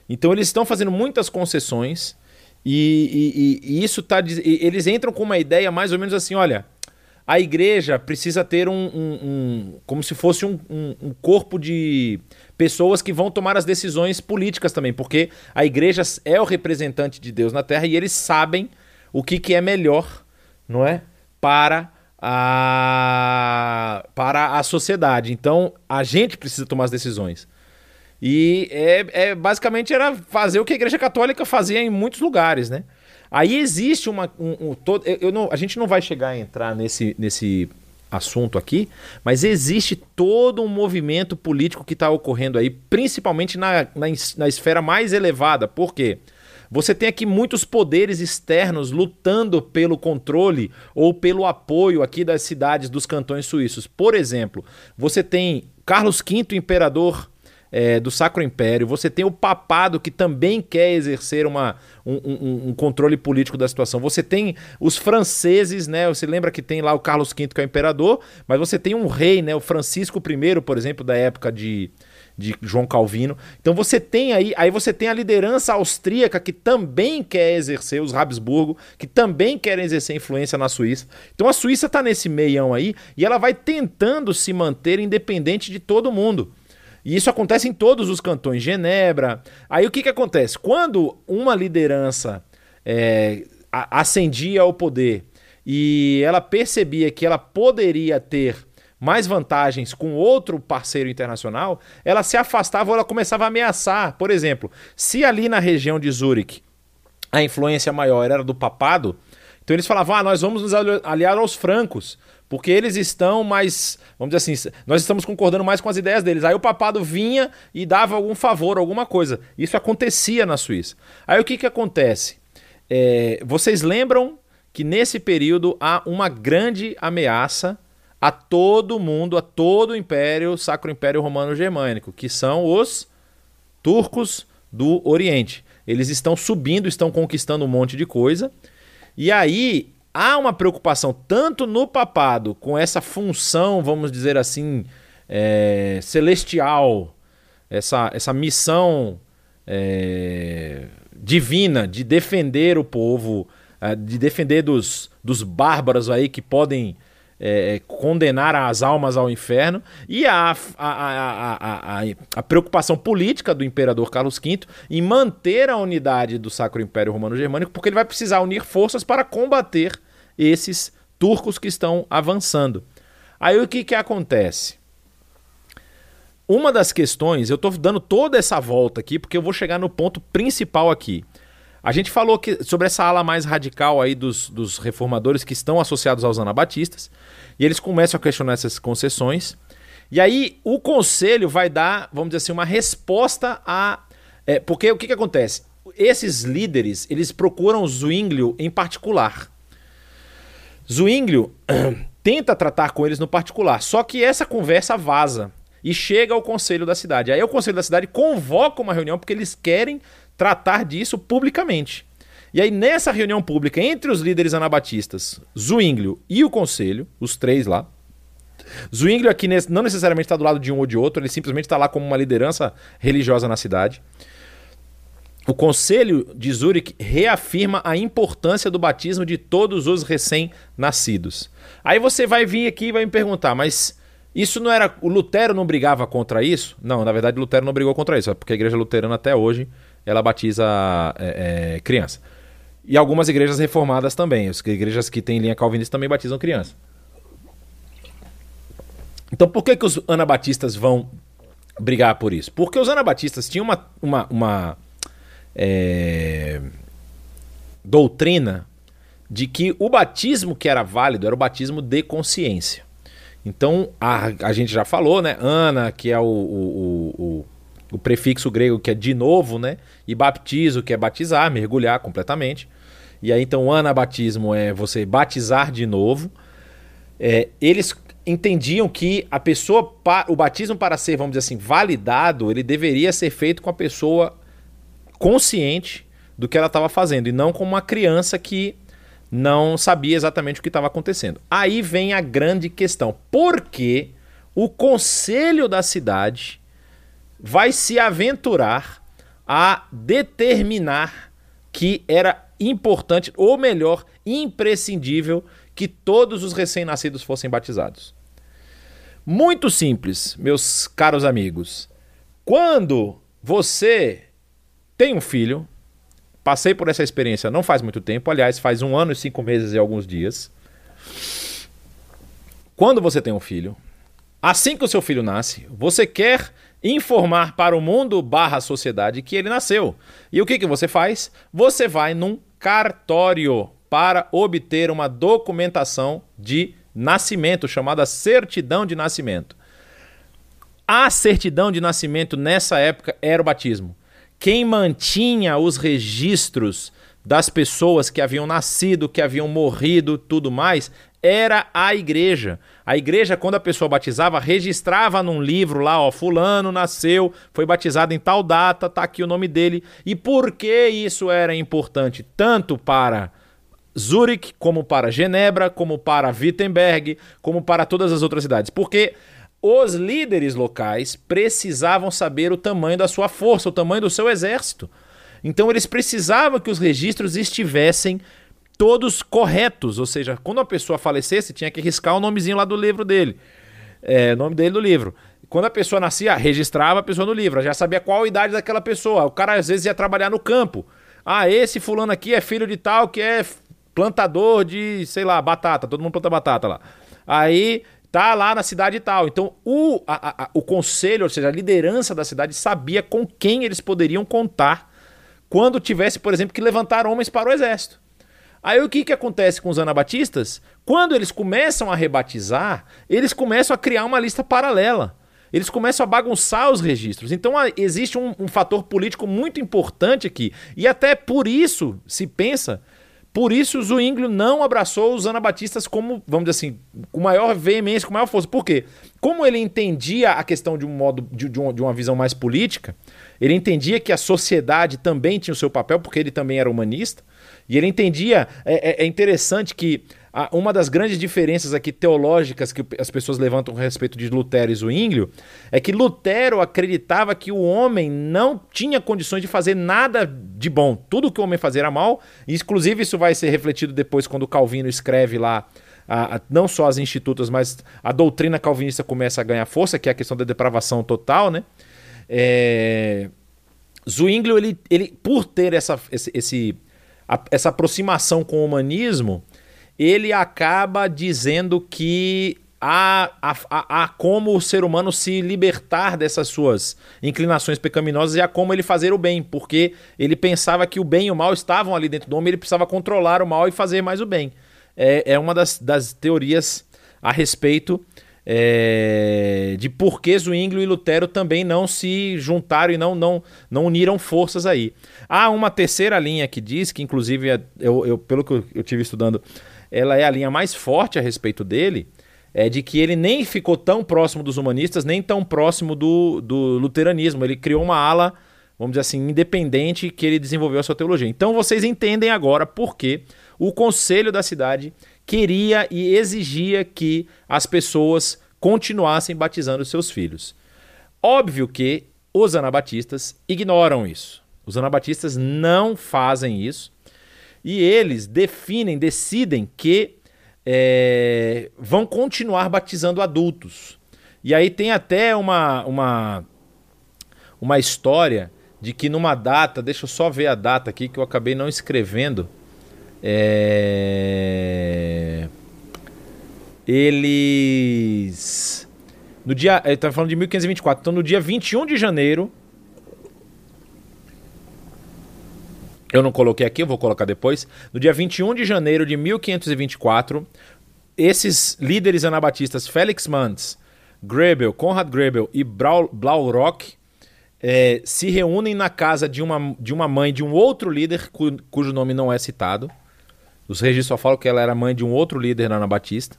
Então eles estão fazendo muitas concessões e, e, e isso tá. Eles entram com uma ideia mais ou menos assim: olha, a igreja precisa ter um. um, um como se fosse um, um, corpo de pessoas que vão tomar as decisões políticas também, porque a igreja é o representante de Deus na terra e eles sabem o que, que é melhor, não é? Para a, para a sociedade. Então a gente precisa tomar as decisões. E é, é, basicamente era fazer o que a Igreja Católica fazia em muitos lugares, né? Aí existe uma. Um, um, todo, eu não, a gente não vai chegar a entrar nesse, nesse assunto aqui, mas existe todo um movimento político que está ocorrendo aí, principalmente na, na, na esfera mais elevada. Por quê? Você tem aqui muitos poderes externos lutando pelo controle ou pelo apoio aqui das cidades dos cantões suíços. Por exemplo, você tem Carlos V, imperador é, do Sacro Império, você tem o papado que também quer exercer uma, um, um, um, controle político da situação. Você tem os franceses, né? Você lembra que tem lá o Carlos V, que é o imperador, mas você tem um rei, né? O Francisco I, por exemplo, da época de, de João Calvino. Então você tem aí, aí você tem a liderança austríaca que também quer exercer, os Habsburgo, que também querem exercer influência na Suíça. Então a Suíça está nesse meião aí e ela vai tentando se manter independente de todo mundo. E isso acontece em todos os cantões, Genebra. Aí o que, que acontece? Quando uma liderança é, ascendia ao poder e ela percebia que ela poderia ter mais vantagens com outro parceiro internacional, ela se afastava ou ela começava a ameaçar. Por exemplo, se ali na região de Zurich a influência maior era do papado, então eles falavam: ah, nós vamos nos aliar aos francos porque eles estão mais, vamos dizer assim, nós estamos concordando mais com as ideias deles. Aí o papado vinha e dava algum favor, alguma coisa. Isso acontecia na Suíça. Aí o que, que acontece? É, vocês lembram que nesse período há uma grande ameaça a todo mundo, a todo o império, Sacro Império Romano Germânico, que são os turcos do Oriente. Eles estão subindo, estão conquistando um monte de coisa. E aí há uma preocupação tanto no papado com essa função, vamos dizer assim, é, celestial, essa, essa missão é, divina de defender o povo, é, de defender dos, dos bárbaros aí que podem é, condenar as almas ao inferno, e a, a, a, a, preocupação política do imperador Carlos V em manter a unidade do Sacro Império Romano Germânico, porque ele vai precisar unir forças para combater esses turcos que estão avançando. Aí o que, que acontece? Uma das questões, eu estou dando toda essa volta aqui, porque eu vou chegar no ponto principal aqui. A gente falou que, sobre essa ala mais radical aí dos, dos reformadores que estão associados aos anabatistas, e eles começam a questionar essas concessões. E aí o conselho vai dar, vamos dizer assim, uma resposta a. É, porque o que, que acontece? Esses líderes, eles procuram Zwinglio em particular. Zwinglio tenta tratar com eles no particular, só que essa conversa vaza e chega ao conselho da cidade. Aí o conselho da cidade convoca uma reunião porque eles querem tratar disso publicamente. E aí, nessa reunião pública entre os líderes anabatistas, Zwinglio e o conselho, os três lá, Zwinglio aqui não necessariamente está do lado de um ou de outro, ele simplesmente está lá como uma liderança religiosa na cidade. O conselho de Zurich reafirma a importância do batismo de todos os recém-nascidos. Aí você vai vir aqui e vai me perguntar, mas isso não era. O Lutero não brigava contra isso? Não, na verdade, Lutero não brigou contra isso, é porque a igreja luterana até hoje ela batiza é, é, criança. E algumas igrejas reformadas também. As igrejas que têm linha calvinista também batizam criança. Então por que, que os anabatistas vão brigar por isso? Porque os anabatistas tinham uma, uma, uma é, doutrina de que o batismo que era válido era o batismo de consciência. Então a, a gente já falou, né? Ana, que é o, o, o o prefixo grego que é de novo, né? E baptizo, que é batizar, mergulhar completamente. E aí, então, anabatismo é você batizar de novo. É, eles entendiam que a pessoa, o batismo para ser, vamos dizer assim, validado, ele deveria ser feito com a pessoa consciente do que ela estava fazendo e não com uma criança que não sabia exatamente o que estava acontecendo. Aí vem a grande questão: por que o conselho da cidade vai se aventurar a determinar que era importante, ou melhor, imprescindível, que todos os recém-nascidos fossem batizados. Muito simples, meus caros amigos. Quando você tem um filho, passei por essa experiência não faz muito tempo, aliás, faz um ano e cinco meses e alguns dias. Quando você tem um filho, assim que o seu filho nasce, você quer informar para o mundo barra sociedade que ele nasceu. E o que, que você faz? Você vai num cartório para obter uma documentação de nascimento, chamada certidão de nascimento. A certidão de nascimento nessa época era o batismo. Quem mantinha os registros das pessoas que haviam nascido, que haviam morrido, tudo mais, era a igreja. A igreja, quando a pessoa batizava, registrava num livro lá, ó, fulano nasceu, foi batizado em tal data, tá aqui o nome dele. E por que isso era importante tanto para Zurich, como para Genebra, como para Wittenberg, como para todas as outras cidades? Porque os líderes locais precisavam saber o tamanho da sua força, o tamanho do seu exército. Então eles precisavam que os registros estivessem todos corretos, ou seja, quando a pessoa falecesse, tinha que riscar o nomezinho lá do livro dele, é, nome dele do livro. Quando a pessoa nascia, registrava a pessoa no livro, já sabia qual a idade daquela pessoa. O cara às vezes ia trabalhar no campo. Ah, esse fulano aqui é filho de tal que é plantador de, sei lá, batata. Todo mundo planta batata lá. Aí tá lá na cidade e tal. Então o, a, a, o conselho, ou seja, a liderança da cidade sabia com quem eles poderiam contar quando tivesse, por exemplo, que levantar homens para o exército. Aí o que, que acontece com os anabatistas? Quando eles começam a rebatizar, eles começam a criar uma lista paralela. Eles começam a bagunçar os registros. Então existe um, um fator político muito importante aqui. E até por isso se pensa, por isso Zwinglio não abraçou os anabatistas como, vamos dizer assim, com maior veemência, com maior força. Por quê? Como ele entendia a questão de um modo de, de, uma, de uma visão mais política, ele entendia que a sociedade também tinha o seu papel, porque ele também era humanista, e ele entendia. É, é, é interessante que uma das grandes diferenças aqui teológicas que as pessoas levantam a respeito de Lutero e Zwinglio é que Lutero acreditava que o homem não tinha condições de fazer nada de bom. Tudo que o homem fazia era mal. E, inclusive, isso vai ser refletido depois quando Calvino escreve lá. A, a, não só as institutas, mas a doutrina calvinista começa a ganhar força, que é a questão da depravação total, né? É... Zwinglio, ele, ele, por ter essa, esse, esse a, essa aproximação com o humanismo, ele acaba dizendo que há, há, há, como o ser humano se libertar dessas suas inclinações pecaminosas e há como ele fazer o bem, porque ele pensava que o bem e o mal estavam ali dentro do homem, ele precisava controlar o mal e fazer mais o bem. É, é uma das, das teorias a respeito é, de por que Zwinglio e Lutero também não se juntaram e não, não, não uniram forças aí. Há uma terceira linha que diz, que inclusive é, eu, eu pelo que eu tive estudando, ela é a linha mais forte a respeito dele, é de que ele nem ficou tão próximo dos humanistas, nem tão próximo do, do luteranismo. Ele criou uma ala, vamos dizer assim, independente que ele desenvolveu a sua teologia. Então vocês entendem agora por que o conselho da cidade queria e exigia que as pessoas continuassem batizando seus filhos. Óbvio que os anabatistas ignoram isso. Os anabatistas não fazem isso e eles definem, decidem que é, vão continuar batizando adultos. E aí tem até uma, uma, uma história de que numa data, deixa eu só ver a data aqui que eu acabei não escrevendo. É... Eles. No dia. Ele tá falando de 1524. Então, no dia 21 de janeiro Eu não coloquei aqui, eu vou colocar depois. No dia 21 de janeiro de 1524, esses líderes anabatistas, Felix Manz, Grebel, Conrad Grebel e Blaurock, é, se reúnem na casa de uma, de uma mãe de um outro líder cu, cujo nome não é citado. Os registros só falam que ela era mãe de um outro líder anabatista.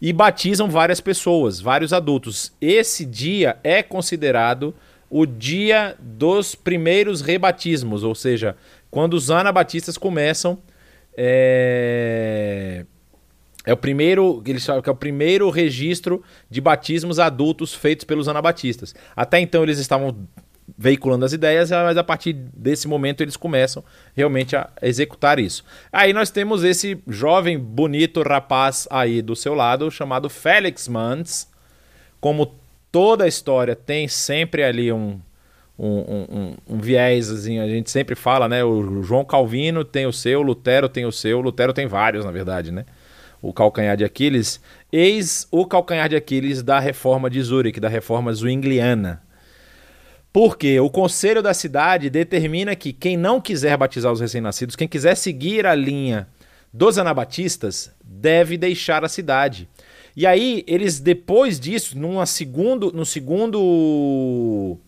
E batizam várias pessoas, vários adultos. Esse dia é considerado o dia dos primeiros rebatismos, ou seja, quando os anabatistas começam. É, é o primeiro, eles falam que é o primeiro registro de batismos adultos feitos pelos anabatistas. Até então eles estavam veiculando as ideias, mas a partir desse momento eles começam realmente a executar isso. Aí nós temos esse jovem, bonito rapaz aí do seu lado, chamado Félix Mantz, como toda a história tem sempre ali um, um, um, um viés, assim, a gente sempre fala, né? O João Calvino tem o seu, Lutero tem o seu, Lutero tem vários, na verdade, né? O calcanhar de Aquiles, eis o calcanhar de Aquiles da reforma de Zurich, da reforma zwingliana. Porque o conselho da cidade determina que quem não quiser batizar os recém-nascidos, quem quiser seguir a linha dos anabatistas, deve deixar a cidade. E aí, eles, depois disso, numa segundo, no segundo.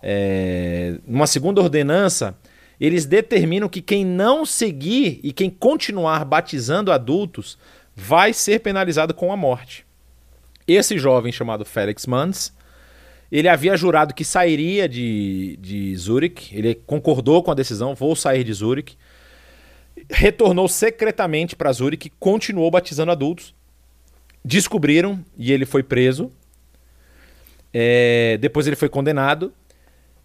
É, numa segunda ordenança, eles determinam que quem não seguir e quem continuar batizando adultos vai ser penalizado com a morte. Esse jovem chamado Felix Manns, ele havia jurado que sairia de, de Zurich, ele concordou com a decisão, vou sair de Zurich, retornou secretamente para Zurich, continuou batizando adultos, descobriram e ele foi preso. É, depois ele foi condenado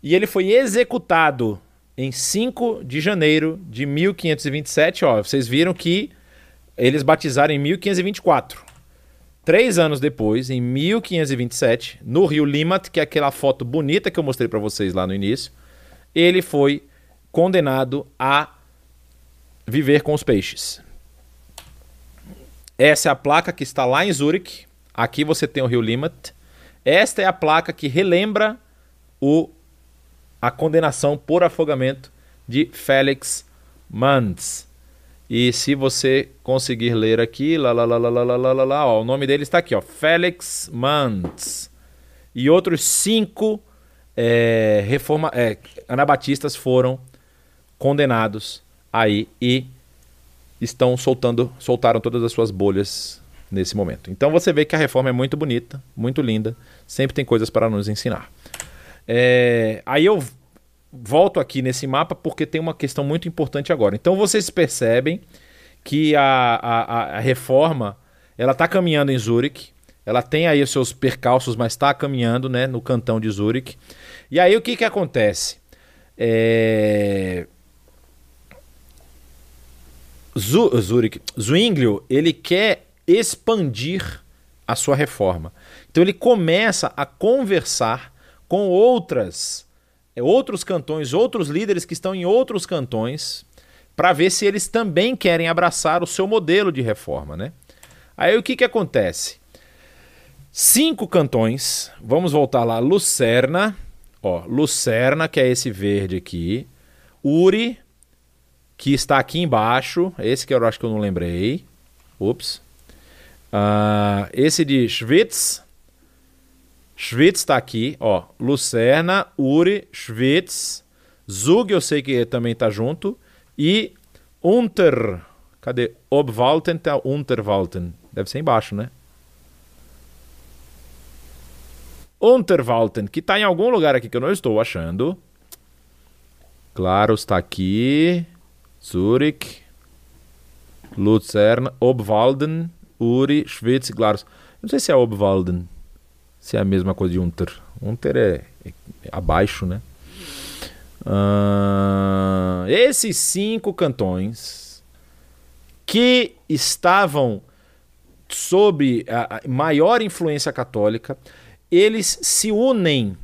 e ele foi executado em 5 de janeiro de 1527. Ó, vocês viram que eles batizaram em 1524. Três anos depois, em 1527, no rio Limat, que é aquela foto bonita que eu mostrei para vocês lá no início, ele foi condenado a viver com os peixes. Essa é a placa que está lá em Zurich. Aqui você tem o rio Limmat. Esta é a placa que relembra o, a condenação por afogamento de Félix Mantz. E se você conseguir ler aqui, lá, lá, lá, lá, lá, lá, lá, lá, ó, o nome dele está aqui, ó, Félix Mantz. E outros cinco é, reforma, é, anabatistas foram condenados aí e estão soltando, soltaram todas as suas bolhas nesse momento. Então você vê que a reforma é muito bonita, muito linda, sempre tem coisas para nos ensinar. É, aí eu volto aqui nesse mapa porque tem uma questão muito importante agora. Então vocês percebem que a, a, a reforma ela está caminhando em Zurich, ela tem aí os seus percalços, mas está caminhando né, no cantão de Zurich. E aí o que, que acontece? É... Zurich, Zwinglio, ele quer expandir a sua reforma. Então ele começa a conversar com outras outros cantões, outros líderes que estão em outros cantões, para ver se eles também querem abraçar o seu modelo de reforma, né? Aí o que, que acontece? Cinco cantões, vamos voltar lá, Lucerna, ó, Lucerna, que é esse verde aqui, Uri, que está aqui embaixo, esse que eu acho que eu não lembrei, ups, uh, esse de Schwitz, Schwitz está aqui, ó. Lucerna, Uri, Schwitz, Zug, eu sei que também está junto. E Unter. Cadê? Obwalten tá Unterwalten. Deve ser embaixo, né? Unterwalten, que está em algum lugar aqui que eu não estou achando. Claro, está aqui. Zurich. Lucerna, Obwalden, Uri, Schwitz, Glarus. Não sei se é Obwalden se é a mesma coisa de Unter. Unter é, é abaixo, né? Uh, esses cinco cantões que estavam sob a maior influência católica, eles se unem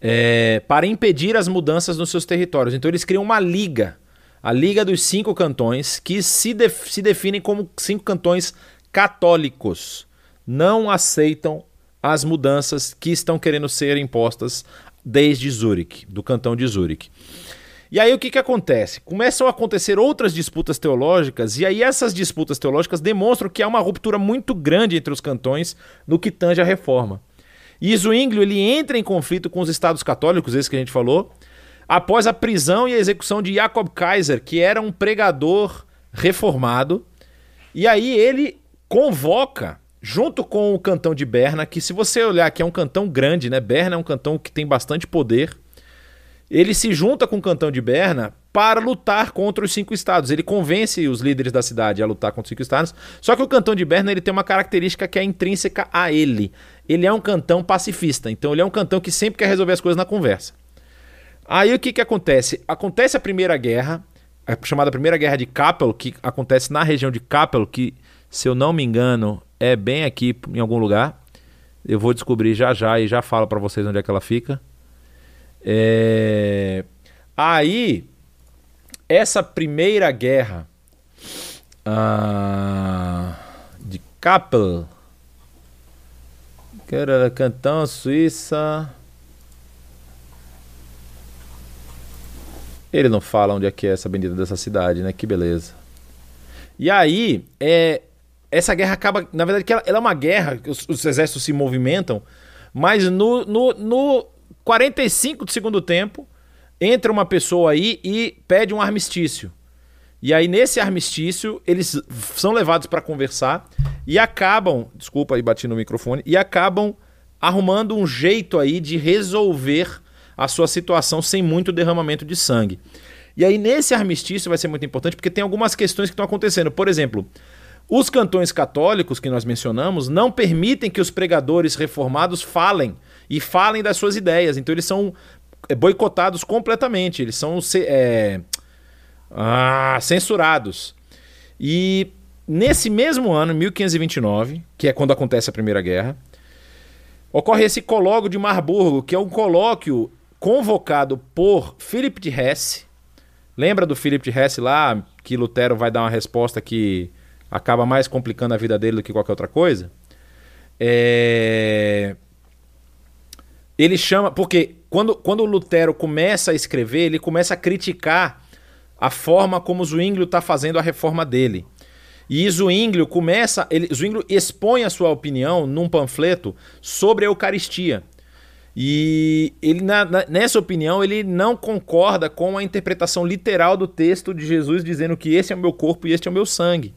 é, para impedir as mudanças nos seus territórios. Então eles criam uma liga, a Liga dos Cinco Cantões, que se, se definem como cinco cantões católicos. Não aceitam as mudanças que estão querendo ser impostas desde Zurich, do cantão de Zurich. E aí o que, que acontece? Começam a acontecer outras disputas teológicas, e aí essas disputas teológicas demonstram que há uma ruptura muito grande entre os cantões no que tange a reforma. E Zwinglio ele entra em conflito com os estados católicos, esse que a gente falou, após a prisão e a execução de Jacob Kaiser, que era um pregador reformado. E aí ele convoca junto com o cantão de Berna, que se você olhar aqui é um cantão grande, né? Berna é um cantão que tem bastante poder. Ele se junta com o cantão de Berna para lutar contra os cinco estados. Ele convence os líderes da cidade a lutar contra os cinco estados. Só que o cantão de Berna ele tem uma característica que é intrínseca a ele. Ele é um cantão pacifista. Então ele é um cantão que sempre quer resolver as coisas na conversa. Aí o que, que acontece? Acontece a Primeira Guerra, a chamada Primeira Guerra de Kappel, que acontece na região de Kappel, que, se eu não me engano, é bem aqui em algum lugar. Eu vou descobrir já já e já falo para vocês onde é que ela fica. É... Aí, essa primeira guerra ah, de Kappel, que era Cantão, Suíça. Ele não fala onde é que é essa bendita dessa cidade, né? Que beleza. E aí, é, essa guerra acaba. Na verdade, ela, ela é uma guerra, os, os, exércitos se movimentam, mas no, no, no 45 do segundo tempo, entra uma pessoa aí e pede um armistício. E aí, nesse armistício, eles são levados para conversar e acabam. Desculpa aí, bati no microfone. E acabam arrumando um jeito aí de resolver a sua situação sem muito derramamento de sangue. E aí, nesse armistício, vai ser muito importante porque tem algumas questões que estão acontecendo. Por exemplo, os cantões católicos que nós mencionamos não permitem que os pregadores reformados falem e falem das suas ideias. Então eles são é, boicotados completamente, eles são é, ah, censurados. E nesse mesmo ano, 1529, que é quando acontece a Primeira Guerra, ocorre esse colóquio de Marburgo, que é um colóquio convocado por Philip de Hesse. Lembra do Philip de Hesse lá, que Lutero vai dar uma resposta que acaba mais complicando a vida dele do que qualquer outra coisa. É... Ele chama. Porque quando, quando o Lutero começa a escrever, ele começa a criticar a forma como Zwinglio está fazendo a reforma dele. E Zwinglio começa. Ele, Zwinglio expõe a sua opinião num panfleto sobre a Eucaristia. E ele, na, na, nessa opinião, ele não concorda com a interpretação literal do texto de Jesus dizendo que esse é o meu corpo e este é o meu sangue.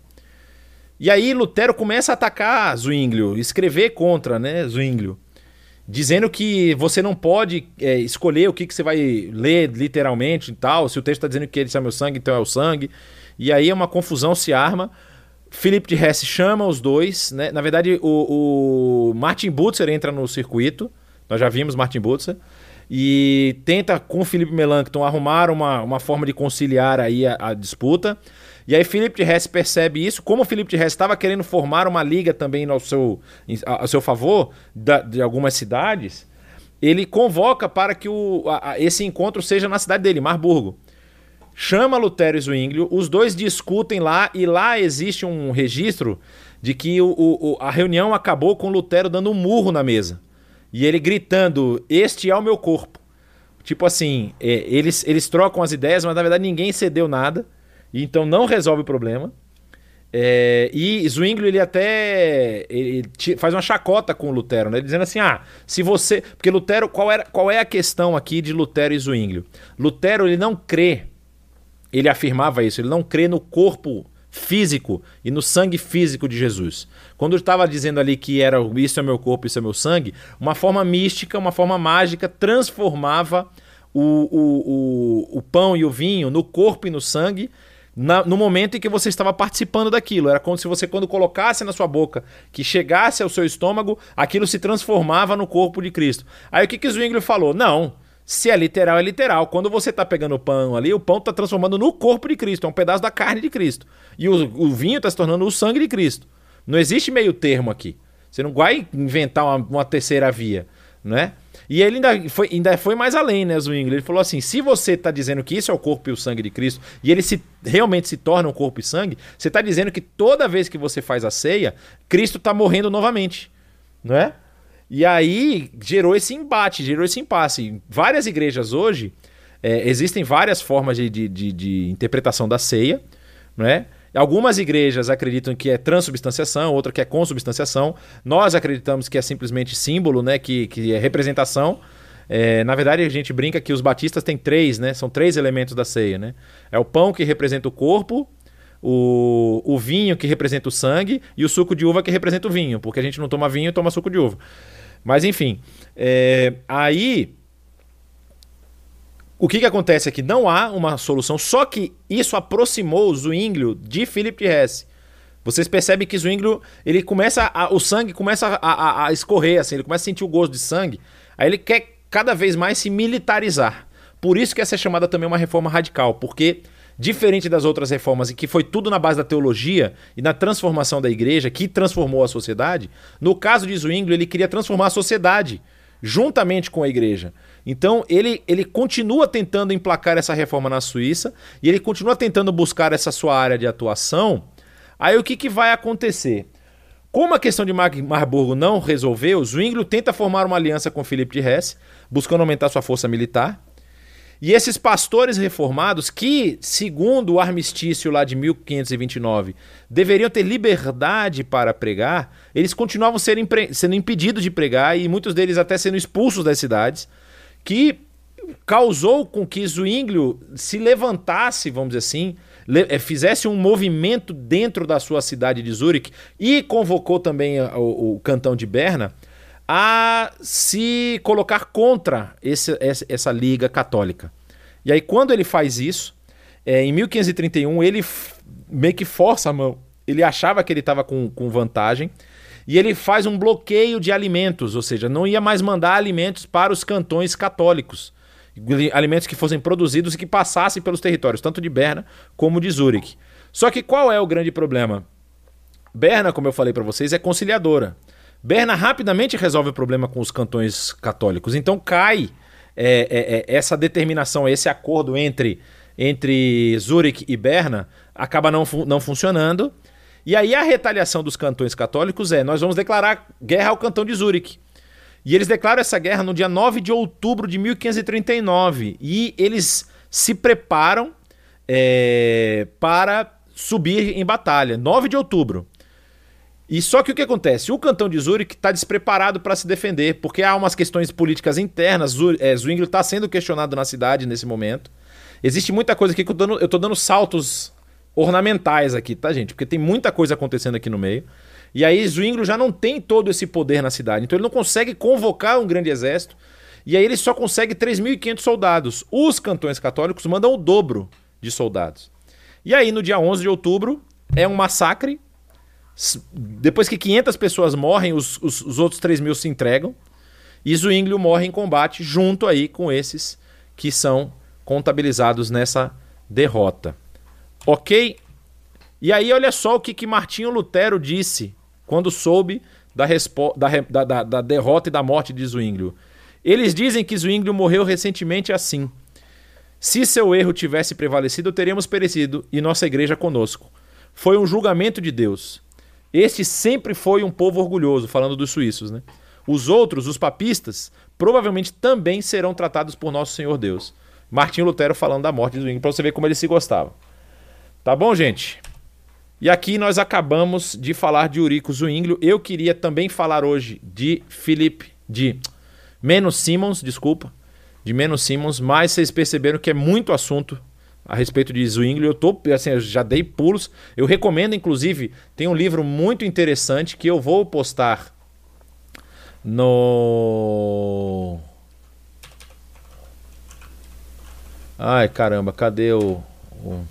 E aí Lutero começa a atacar Zwinglio, escrever contra né, Zwinglio, dizendo que você não pode é, escolher o que, que você vai ler literalmente e tal. Se o texto está dizendo que esse é meu sangue, então é o sangue. E aí é uma confusão se arma. Philip de Hesse chama os dois. Né? Na verdade, o, o Martin Butzer entra no circuito nós já vimos Martin Butzer. E tenta com o Felipe Melanchthon arrumar uma, uma forma de conciliar aí a, a disputa. E aí Felipe de Hess percebe isso. Como o Felipe de Hess estava querendo formar uma liga também ao seu, ao seu favor da, de algumas cidades, ele convoca para que o, a, esse encontro seja na cidade dele, Marburgo. Chama Lutero e Zwinglio, os dois discutem lá e lá existe um registro de que o, o, a reunião acabou com Lutero dando um murro na mesa. E ele gritando: Este é o meu corpo. Tipo assim, é, eles, eles trocam as ideias, mas na verdade ninguém cedeu nada. Então não resolve o problema. É, e Zwinglio ele até ele faz uma chacota com Lutero, né? dizendo assim: ah, se você. Porque Lutero, qual, era, qual é a questão aqui de Lutero e Zwinglio? Lutero ele não crê, ele afirmava isso, ele não crê no corpo físico e no sangue físico de Jesus. Quando eu estava dizendo ali que era isso é meu corpo, isso é meu sangue, uma forma mística, uma forma mágica transformava o, o, o, o pão e o vinho no corpo e no sangue na, no momento em que você estava participando daquilo. Era como se você, quando colocasse na sua boca, que chegasse ao seu estômago, aquilo se transformava no corpo de Cristo. Aí o que, que Zwingli falou? Não. Se é literal, é literal. Quando você está pegando o pão ali, o pão está transformando no corpo de Cristo, é um pedaço da carne de Cristo. E o, o vinho está se tornando o sangue de Cristo. Não existe meio termo aqui. Você não vai inventar uma, uma terceira via, né? E ele ainda foi, ainda foi mais além, né, Zwingli? Ele falou assim: se você está dizendo que isso é o corpo e o sangue de Cristo, e ele se, realmente se torna um corpo e sangue, você está dizendo que toda vez que você faz a ceia, Cristo está morrendo novamente, não é? E aí gerou esse embate, gerou esse impasse. Várias igrejas hoje, é, existem várias formas de, de, de, de, interpretação da ceia, né? Algumas igrejas acreditam que é transubstanciação, outra que é consubstanciação. Nós acreditamos que é simplesmente símbolo, né? que, que é representação. É, na verdade, a gente brinca que os batistas têm três, né? São três elementos da ceia, né? É o pão que representa o corpo, o, o vinho que representa o sangue e o suco de uva que representa o vinho, porque a gente não toma vinho toma suco de uva. Mas enfim, é, aí o que, que acontece é que não há uma solução, só que isso aproximou o Zwinglio de Philip de Hesse. Vocês percebem que Zwinglio, ele começa a, o sangue começa a, a, a, escorrer assim, ele começa a sentir o gosto de sangue, aí ele quer cada vez mais se militarizar. Por isso que essa é chamada também uma reforma radical, porque Diferente das outras reformas, em que foi tudo na base da teologia e na transformação da igreja, que transformou a sociedade, no caso de Zwinglio, ele queria transformar a sociedade juntamente com a igreja. Então, ele, ele continua tentando emplacar essa reforma na Suíça e ele continua tentando buscar essa sua área de atuação. Aí o que, que vai acontecer? Como a questão de Marburgo não resolveu, Zwinglio tenta formar uma aliança com Felipe de Hesse, buscando aumentar sua força militar. E esses pastores reformados, que, segundo o armistício lá de 1529, deveriam ter liberdade para pregar, eles continuavam sendo, sendo impedidos de pregar e muitos deles até sendo expulsos das cidades, que causou com que Zwinglio se levantasse, vamos dizer assim, eh, fizesse um movimento dentro da sua cidade de Zurique e convocou também o, o cantão de Berna a se colocar contra esse, essa, essa liga católica. E aí, quando ele faz isso, é, em 1531, ele meio que força a mão. Ele achava que ele estava com, com vantagem. E ele faz um bloqueio de alimentos, ou seja, não ia mais mandar alimentos para os cantões católicos. Alimentos que fossem produzidos e que passassem pelos territórios, tanto de Berna como de Zurique. Só que qual é o grande problema? Berna, como eu falei para vocês, é conciliadora. Berna rapidamente resolve o problema com os cantões católicos. Então cai é, é, é, essa determinação, esse acordo entre, entre Zurich e Berna acaba não, não funcionando. E aí a retaliação dos cantões católicos é: nós vamos declarar guerra ao cantão de Zurich. E eles declaram essa guerra no dia 9 de outubro de 1539. E eles se preparam é, para subir em batalha. 9 de outubro. E só que o que acontece? O cantão de Zurich está despreparado para se defender, porque há umas questões políticas internas. É, Zwingli está sendo questionado na cidade nesse momento. Existe muita coisa aqui que eu tô dando, saltos ornamentais aqui, tá, gente? Porque tem muita coisa acontecendo aqui no meio. E aí Zwingli já não tem todo esse poder na cidade. Então ele não consegue convocar um grande exército. E aí ele só consegue 3.500 soldados. Os cantões católicos mandam o dobro de soldados. E aí no dia 11 de outubro é um massacre depois que 500 pessoas morrem, os, os, os outros 3 mil se entregam. E Zwinglio morre em combate junto aí com esses que são contabilizados nessa derrota. Ok? E aí olha só o que, que Martinho Lutero disse quando soube da, da, da, da derrota e da morte de Zwinglio. Eles dizem que Zwinglio morreu recentemente assim. Se seu erro tivesse prevalecido, teríamos perecido e nossa igreja conosco. Foi um julgamento de Deus. Este sempre foi um povo orgulhoso, falando dos suíços, né? Os outros, os papistas, provavelmente também serão tratados por nosso Senhor Deus. Martinho Lutero falando da morte de Zwingli, para você ver como ele se gostava. Tá bom, gente? E aqui nós acabamos de falar de Eurico Zwinglio. Eu queria também falar hoje de Philip, de Menos Simmons, desculpa, de Menos Simmons, mas vocês perceberam que é muito assunto a respeito de Zwingli. Eu tô, assim, eu já dei pulos. Eu recomendo, inclusive, tem um livro muito interessante que eu vou postar no. Ai, caramba, cadê o. o...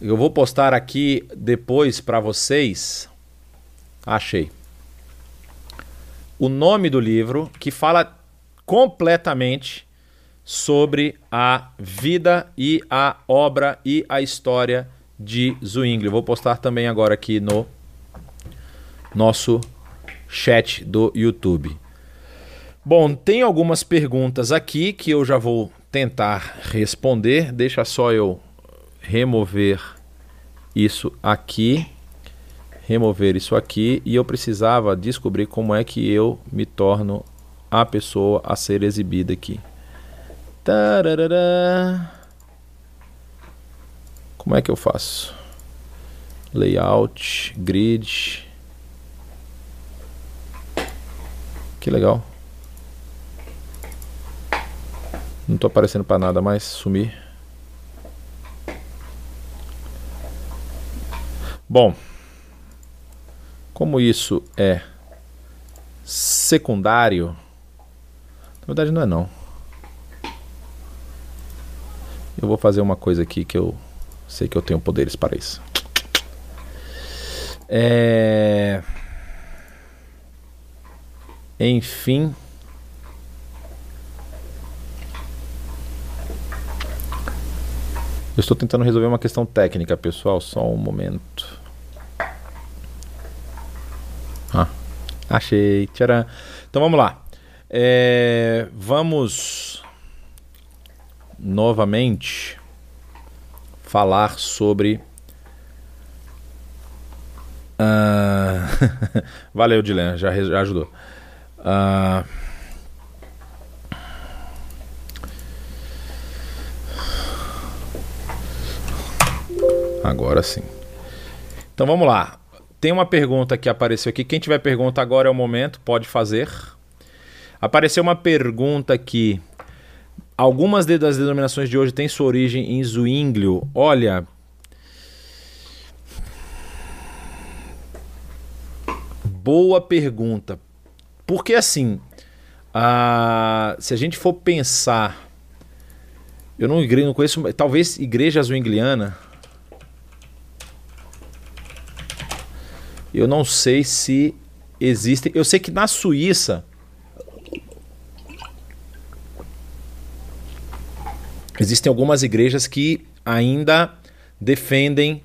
Eu vou postar aqui depois para vocês. Achei. O nome do livro que fala completamente sobre a vida e a obra e a história de Zwingli. Vou postar também agora aqui no nosso chat do YouTube. Bom, tem algumas perguntas aqui que eu já vou tentar responder. Deixa só eu remover isso aqui. Remover isso aqui. E eu precisava descobrir como é que eu me torno a pessoa a ser exibida aqui. Tararara. Como é que eu faço? Layout, grid. Que legal. Não tô aparecendo para nada mais, sumir. Bom, como isso é secundário, na verdade não é não. Eu vou fazer uma coisa aqui que eu sei que eu tenho poderes para isso. É... Enfim. Eu estou tentando resolver uma questão técnica, pessoal. Só um momento. Ah, achei. Tcharam. Então vamos lá. É... Vamos novamente falar sobre. Uh... Valeu, Dilan, já, já ajudou. Uh... Agora sim. Então vamos lá. Tem uma pergunta que apareceu aqui. Quem tiver pergunta agora é o momento, pode fazer. Apareceu uma pergunta aqui Algumas das denominações de hoje têm sua origem em Zwinglio. Olha. Boa pergunta. Porque assim, se a gente for pensar. Eu não, não conheço. Talvez igreja zwingliana. Eu não sei se existem. Eu sei que na Suíça existem algumas igrejas que ainda defendem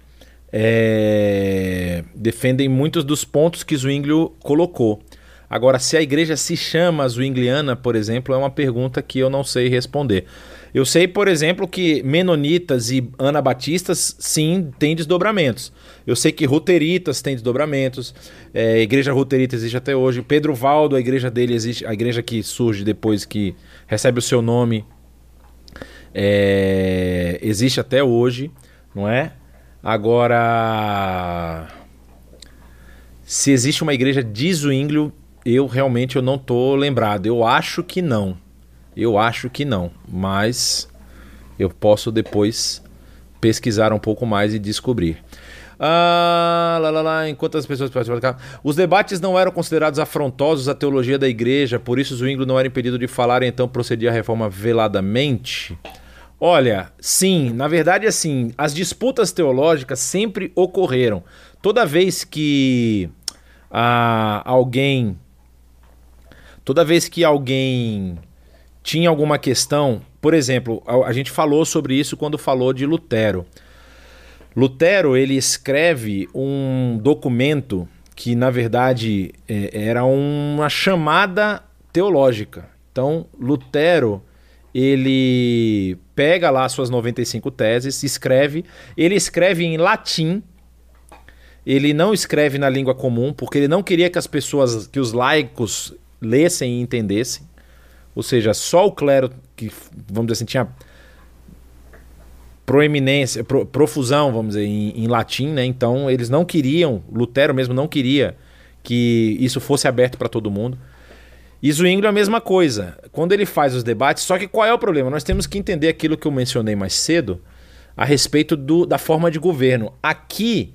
é, defendem muitos dos pontos que Zwinglio colocou. Agora, se a igreja se chama Zwingliana, por exemplo, é uma pergunta que eu não sei responder. Eu sei, por exemplo, que menonitas e anabatistas, sim, têm desdobramentos. Eu sei que ruteritas têm desdobramentos. É, a igreja ruterita existe até hoje. Pedro Valdo, a igreja dele existe, a igreja que surge depois que recebe o seu nome, é, existe até hoje, não é? Agora, Se existe uma igreja de Zwinglio, eu realmente eu não tô lembrado. Eu acho que não. Eu acho que não, mas eu posso depois pesquisar um pouco mais e descobrir. Ah, lá, lá, lá, enquanto as pessoas participavam Os debates não eram considerados afrontosos à teologia da igreja, por isso Zwingli não era impedido de falar então procedia a reforma veladamente. Olha, sim, na verdade, assim, as disputas teológicas sempre ocorreram. Toda vez que ah, alguém. Toda vez que alguém tinha alguma questão, por exemplo, a, a gente falou sobre isso quando falou de Lutero. Lutero ele escreve um documento que na verdade é, era uma chamada teológica. Então Lutero ele pega lá suas 95 teses, escreve, ele escreve em latim. Ele não escreve na língua comum, porque ele não queria que as pessoas, que os laicos lessem e entendessem. Ou seja, só o clero que, vamos dizer assim, tinha proeminência, pro, profusão, vamos dizer, em, em, latim, né? Então eles não queriam, Lutero mesmo não queria que isso fosse aberto para todo mundo. E Zwingli é a mesma coisa. Quando ele faz os debates, só que qual é o problema? Nós temos que entender aquilo que eu mencionei mais cedo a respeito do, da forma de governo. Aqui,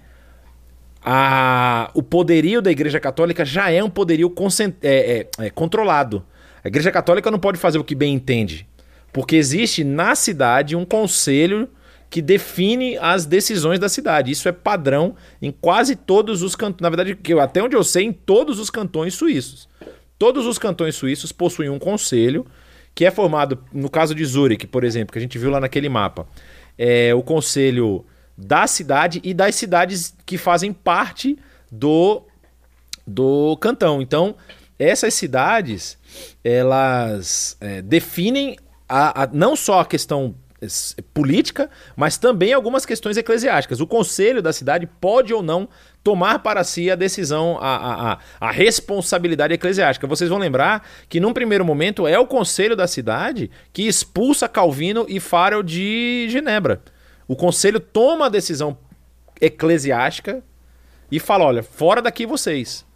a, o poderio da Igreja Católica já é um poderio é, é, é, controlado. A Igreja Católica não pode fazer o que bem entende, porque existe na cidade um conselho que define as decisões da cidade. Isso é padrão em quase todos os cantões, na verdade, até onde eu sei, em todos os cantões suíços. Todos os cantões suíços possuem um conselho que é formado, no caso de Zurich, por exemplo, que a gente viu lá naquele mapa, é o conselho da cidade e das cidades que fazem parte do do cantão. Então, essas cidades elas é, definem a, a, não só a questão é, política, mas também algumas questões eclesiásticas. O conselho da cidade pode ou não tomar para si a decisão, a, a, a, responsabilidade eclesiástica. Vocês vão lembrar que, num primeiro momento, é o conselho da cidade que expulsa Calvino e Farel de Genebra. O conselho toma a decisão eclesiástica e fala: olha, fora daqui vocês,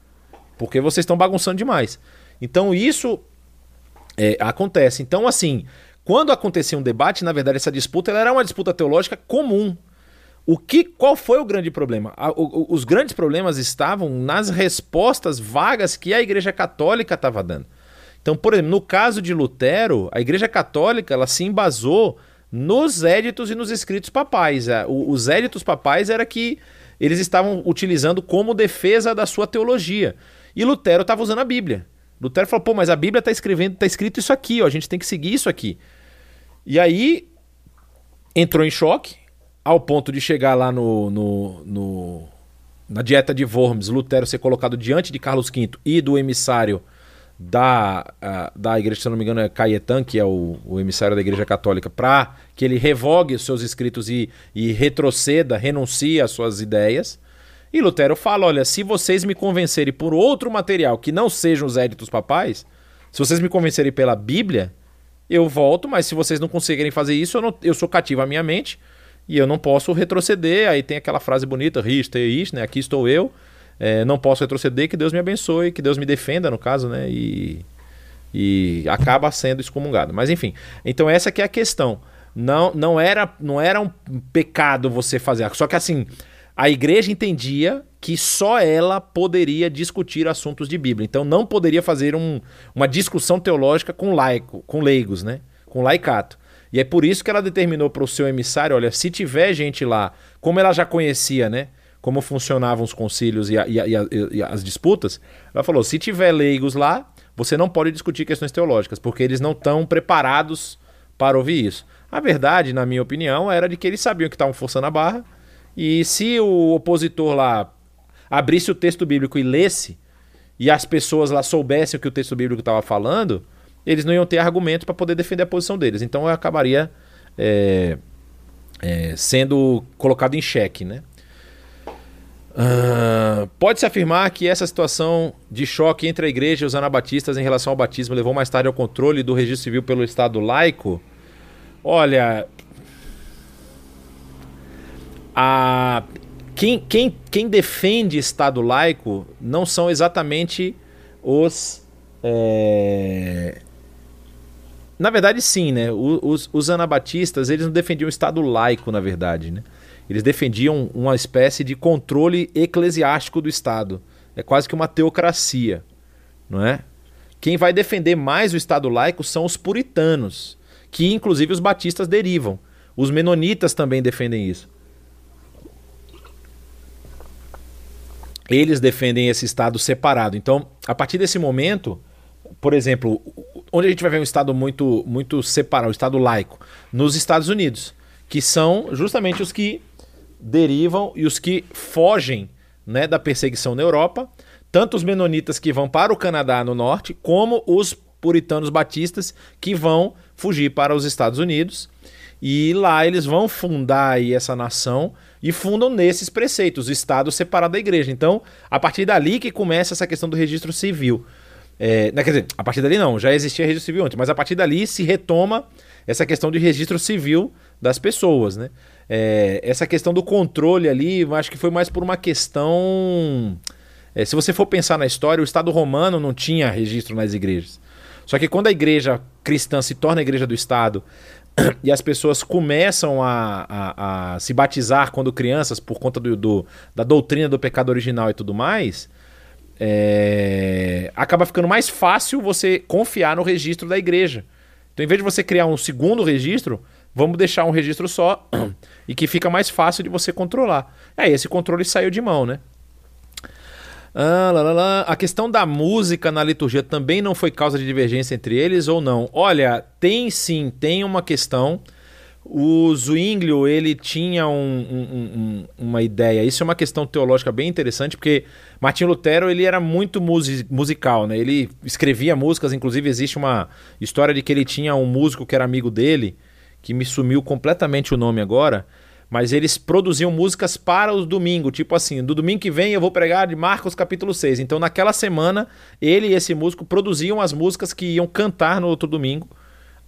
porque vocês estão bagunçando demais. Então isso é, acontece. Então, assim, quando acontecia um debate, na verdade, essa disputa era uma disputa teológica comum. O que, qual foi o grande problema? o, os grandes problemas estavam nas respostas vagas que a Igreja Católica estava dando. Então, por exemplo, no caso de Lutero, a Igreja Católica ela se embasou nos éditos e nos escritos papais. É, os éditos papais era que eles estavam utilizando como defesa da sua teologia. E Lutero estava usando a Bíblia. Lutero falou, pô, mas a Bíblia está escrevendo, está escrito isso aqui, ó, a gente tem que seguir isso aqui. E aí entrou em choque, ao ponto de chegar lá no, no, no na dieta de Worms, Lutero ser colocado diante de Carlos V e do emissário da, da igreja, se não me engano, é Caetan, que é o, o emissário da igreja católica, para que ele revogue os seus escritos e, e retroceda, renuncie às suas ideias. E Lutero fala: olha, se vocês me convencerem por outro material que não sejam os éditos papais, se vocês me convencerem pela Bíblia, eu volto, mas se vocês não conseguirem fazer isso, eu, não, eu sou cativo à minha mente e eu não posso retroceder. Aí tem aquela frase bonita, Riste, isto, né? Aqui estou eu, é, não posso retroceder, que Deus me abençoe, que Deus me defenda, no caso, né? E, e acaba sendo excomungado. Mas enfim, então essa que é a questão. Não, não, era, não era um pecado você fazer. Só que assim, a igreja entendia que só ela poderia discutir assuntos de Bíblia. Então não poderia fazer um, uma discussão teológica com laico, com leigos, né? Com laicato. E é por isso que ela determinou para o seu emissário, olha, se tiver gente lá, como ela já conhecia, né? Como funcionavam os concílios e, a, e, a, e, as disputas, ela falou: se tiver leigos lá, você não pode discutir questões teológicas, porque eles não estão preparados para ouvir isso. A verdade, na minha opinião, era de que eles sabiam que estavam forçando a barra e se o opositor lá abrisse o texto bíblico e lesse, e as pessoas lá soubessem o que o texto bíblico estava falando, eles não iam ter argumento para poder defender a posição deles. Então eu acabaria é, é, sendo colocado em xeque. Né? Uh, Pode-se afirmar que essa situação de choque entre a igreja e os anabatistas em relação ao batismo levou mais tarde ao controle do registro civil pelo Estado laico? Olha, a quem, quem, quem defende Estado laico não são exatamente os. É... Na verdade, sim, né? Os, os anabatistas eles não defendiam o Estado laico, na verdade, né? Eles defendiam uma espécie de controle eclesiástico do Estado. É quase que uma teocracia, não é? Quem vai defender mais o Estado laico são os puritanos, que inclusive os batistas derivam. Os menonitas também defendem isso. Eles defendem esse Estado separado. Então, a partir desse momento, por exemplo, onde a gente vai ver um Estado muito, muito separado, um Estado laico? Nos Estados Unidos, que são justamente os que derivam e os que fogem né, da perseguição na Europa, tanto os menonitas que vão para o Canadá no norte, como os puritanos batistas que vão fugir para os Estados Unidos. E lá eles vão fundar aí essa nação e fundam nesses preceitos, o Estado separado da igreja. Então, a partir dali que começa essa questão do registro civil. É, quer dizer, a partir dali não, já existia registro civil antes, mas a partir dali se retoma essa questão de registro civil das pessoas, né? É, essa questão do controle ali, acho que foi mais por uma questão. É, se você for pensar na história, o Estado romano não tinha registro nas igrejas. Só que quando a igreja cristã se torna a igreja do Estado e as pessoas começam a, a, a se batizar quando crianças por conta do, do, da doutrina do pecado original e tudo mais, é, acaba ficando mais fácil você confiar no registro da igreja. Então, em vez de você criar um segundo registro, vamos deixar um registro só e que fica mais fácil de você controlar. Aí, esse controle saiu de mão, né? Ah, lá, lá, lá. A questão da música na liturgia também não foi causa de divergência entre eles ou não? Olha, tem sim, tem uma questão. O Zwinglio, ele tinha um, um, um, uma ideia. Isso é uma questão teológica bem interessante, porque Martin Lutero ele era muito musical, né? Ele escrevia músicas, inclusive existe uma história de que ele tinha um músico que era amigo dele, que me sumiu completamente o nome agora, mas eles produziam músicas para o domingo, tipo assim, do domingo que vem eu vou pregar de Marcos capítulo 6. Então naquela semana, ele e esse músico produziam as músicas que iam cantar no outro domingo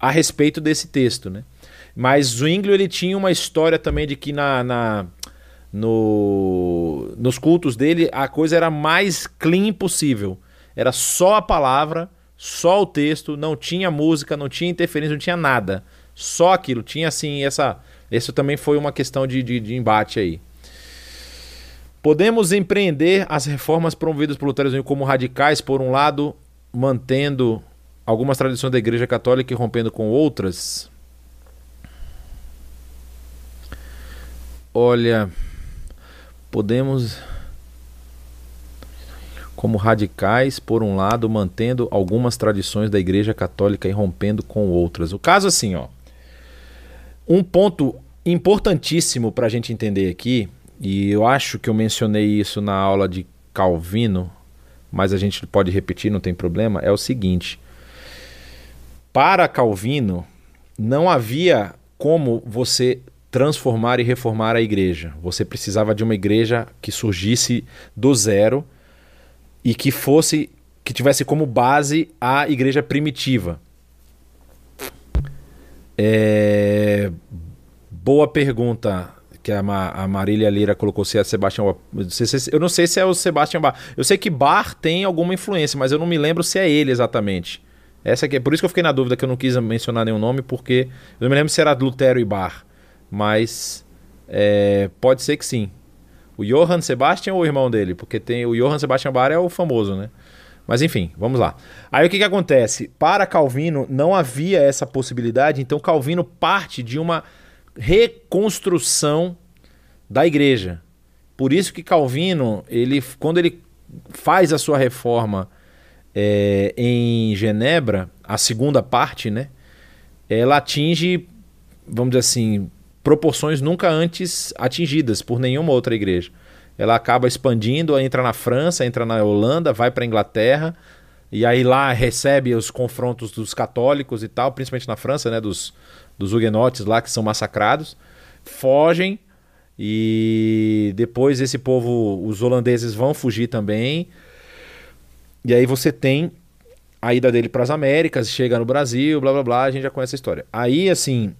a respeito desse texto, né? Mas Zwinglio ele tinha uma história também de que na, na no, nos cultos dele a coisa era mais clean possível. Era só a palavra, só o texto, não tinha música, não tinha interferência, não tinha nada. Só aquilo. Tinha assim essa isso também foi uma questão de, de, de embate aí. Podemos empreender as reformas promovidas por Lutero como radicais, por um lado, mantendo algumas tradições da Igreja Católica e rompendo com outras? Olha, podemos como radicais, por um lado, mantendo algumas tradições da Igreja Católica e rompendo com outras. O caso assim, ó. Um ponto importantíssimo para a gente entender aqui, e eu acho que eu mencionei isso na aula de Calvino, mas a gente pode repetir, não tem problema, é o seguinte: para Calvino, não havia como você transformar e reformar a igreja. Você precisava de uma igreja que surgisse do zero e que fosse que tivesse como base a igreja primitiva. É... Boa pergunta que a, Marília Lira colocou se é Sebastião Eu não sei se é o Sebastião Bar. Eu sei que Bar tem alguma influência, mas eu não me lembro se é ele exatamente. Essa aqui, é por isso que eu fiquei na dúvida que eu não quis mencionar nenhum nome, porque eu não me lembro se era Lutero e Bar. Mas é, pode ser que sim. O Johann Sebastian ou o irmão dele? Porque tem o Johann Sebastian Bar é o famoso, né? Mas enfim, vamos lá. Aí o que, que acontece? Para Calvino não havia essa possibilidade, então Calvino parte de uma reconstrução da igreja. Por isso que Calvino, ele, quando ele faz a sua reforma é, em Genebra, a segunda parte, né, ela atinge, vamos dizer assim, proporções nunca antes atingidas por nenhuma outra igreja ela acaba expandindo, entra na França, entra na Holanda, vai para a Inglaterra, e aí lá recebe os confrontos dos católicos e tal, principalmente na França, né, dos, dos huguenotes lá que são massacrados, fogem e depois esse povo, os holandeses vão fugir também. E aí você tem a ida dele para as Américas, chega no Brasil, blá blá blá, a gente já conhece a história. Aí assim,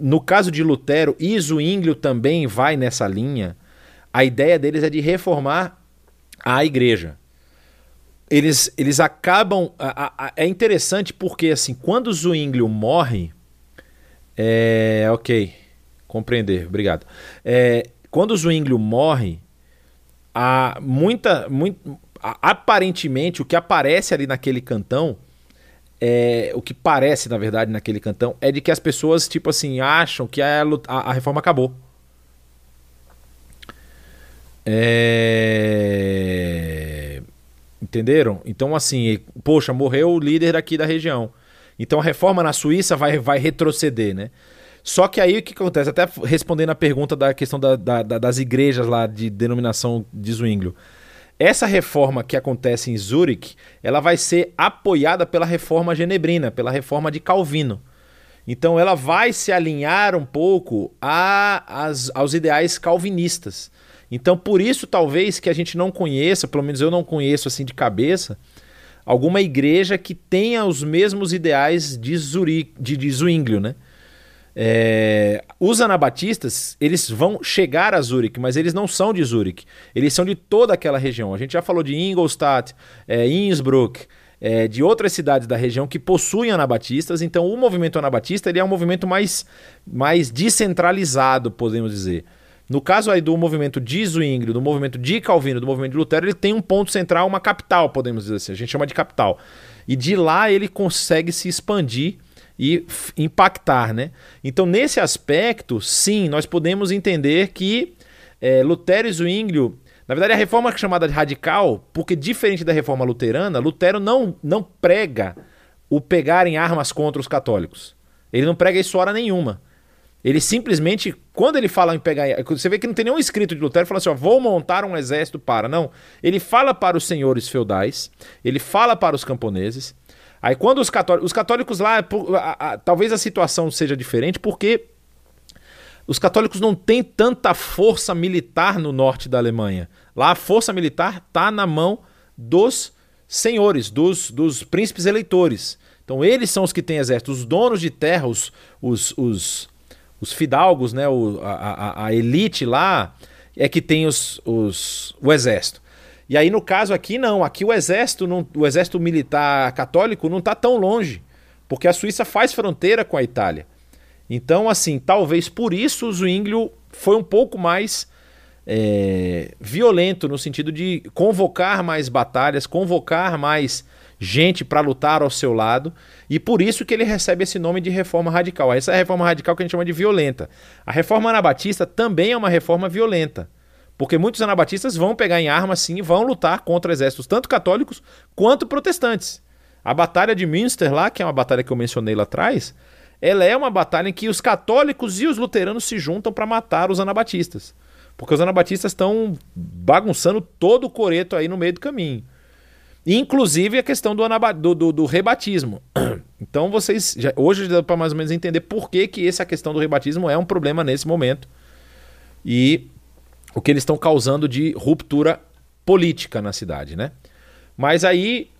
no caso de Lutero e Zwinglio também vai nessa linha a ideia deles é de reformar a igreja. Eles, eles acabam. A, a, é interessante porque, assim, quando Zwinglio morre. É. Ok. Compreender, obrigado. É, quando Zwinglio morre, há muita. Muito, aparentemente, o que aparece ali naquele cantão. É, o que parece, na verdade, naquele cantão é de que as pessoas, tipo assim, acham que a, a, a reforma acabou. É... Entenderam? Então, assim, poxa, morreu o líder aqui da região. Então a reforma na Suíça vai, vai retroceder, né? Só que aí o que acontece? Até respondendo a pergunta da questão da, da, das igrejas lá de denominação de Zwinglio. Essa reforma que acontece em Zurich, ela vai ser apoiada pela reforma genebrina, pela reforma de Calvino. Então ela vai se alinhar um pouco a, as, aos ideais calvinistas. Então, por isso, talvez que a gente não conheça, pelo menos eu não conheço assim de cabeça, alguma igreja que tenha os mesmos ideais de, Zuri, de, de Zwinglio, né? É, os anabatistas, eles vão chegar a Zurich, mas eles não são de Zurich. Eles são de toda aquela região. A gente já falou de Ingolstadt, é, Innsbruck, é, de outras cidades da região que possuem anabatistas. Então, o movimento anabatista ele é um movimento mais, mais descentralizado, podemos dizer. No caso aí do movimento de Zwingli, do movimento de Calvino, do movimento de Lutero, ele tem um ponto central, uma capital, podemos dizer assim. A gente chama de capital. E de lá ele consegue se expandir e impactar, né? Então, nesse aspecto, sim, nós podemos entender que é, Lutero e Zwinglio, na verdade, a reforma é chamada de radical, porque diferente da reforma luterana, Lutero não, não prega o pegar em armas contra os católicos. Ele não prega isso hora nenhuma. Ele simplesmente, quando ele fala em pegar. Você vê que não tem nenhum escrito de Lutero falando assim: ó, vou montar um exército para. Não. Ele fala para os senhores feudais, ele fala para os camponeses. Aí quando os católicos. Os católicos lá, a, a, talvez a situação seja diferente, porque os católicos não têm tanta força militar no norte da Alemanha. Lá a força militar está na mão dos senhores, dos, dos príncipes eleitores. Então eles são os que têm exército. Os donos de terra, os, os, os os fidalgos, né, o, a, a, elite lá, é que tem os, os, o exército. E aí, no caso aqui, não. Aqui o exército, não, o exército militar católico não está tão longe, porque a Suíça faz fronteira com a Itália. Então, assim, talvez por isso o Zwinglio foi um pouco mais é, violento, no sentido de convocar mais batalhas, convocar mais gente para lutar ao seu lado, e por isso que ele recebe esse nome de reforma radical. Essa é a reforma radical que a gente chama de violenta. A reforma anabatista também é uma reforma violenta, porque muitos anabatistas vão pegar em armas sim e vão lutar contra exércitos tanto católicos quanto protestantes. A batalha de Münster lá, que é uma batalha que eu mencionei lá atrás, ela é uma batalha em que os católicos e os luteranos se juntam para matar os anabatistas. Porque os anabatistas estão bagunçando todo o coreto aí no meio do caminho. Inclusive a questão do, do, do, do rebatismo. Então vocês. Já, hoje dá para mais ou menos entender por que, que essa questão do rebatismo é um problema nesse momento. E o que eles estão causando de ruptura política na cidade, né? Mas aí.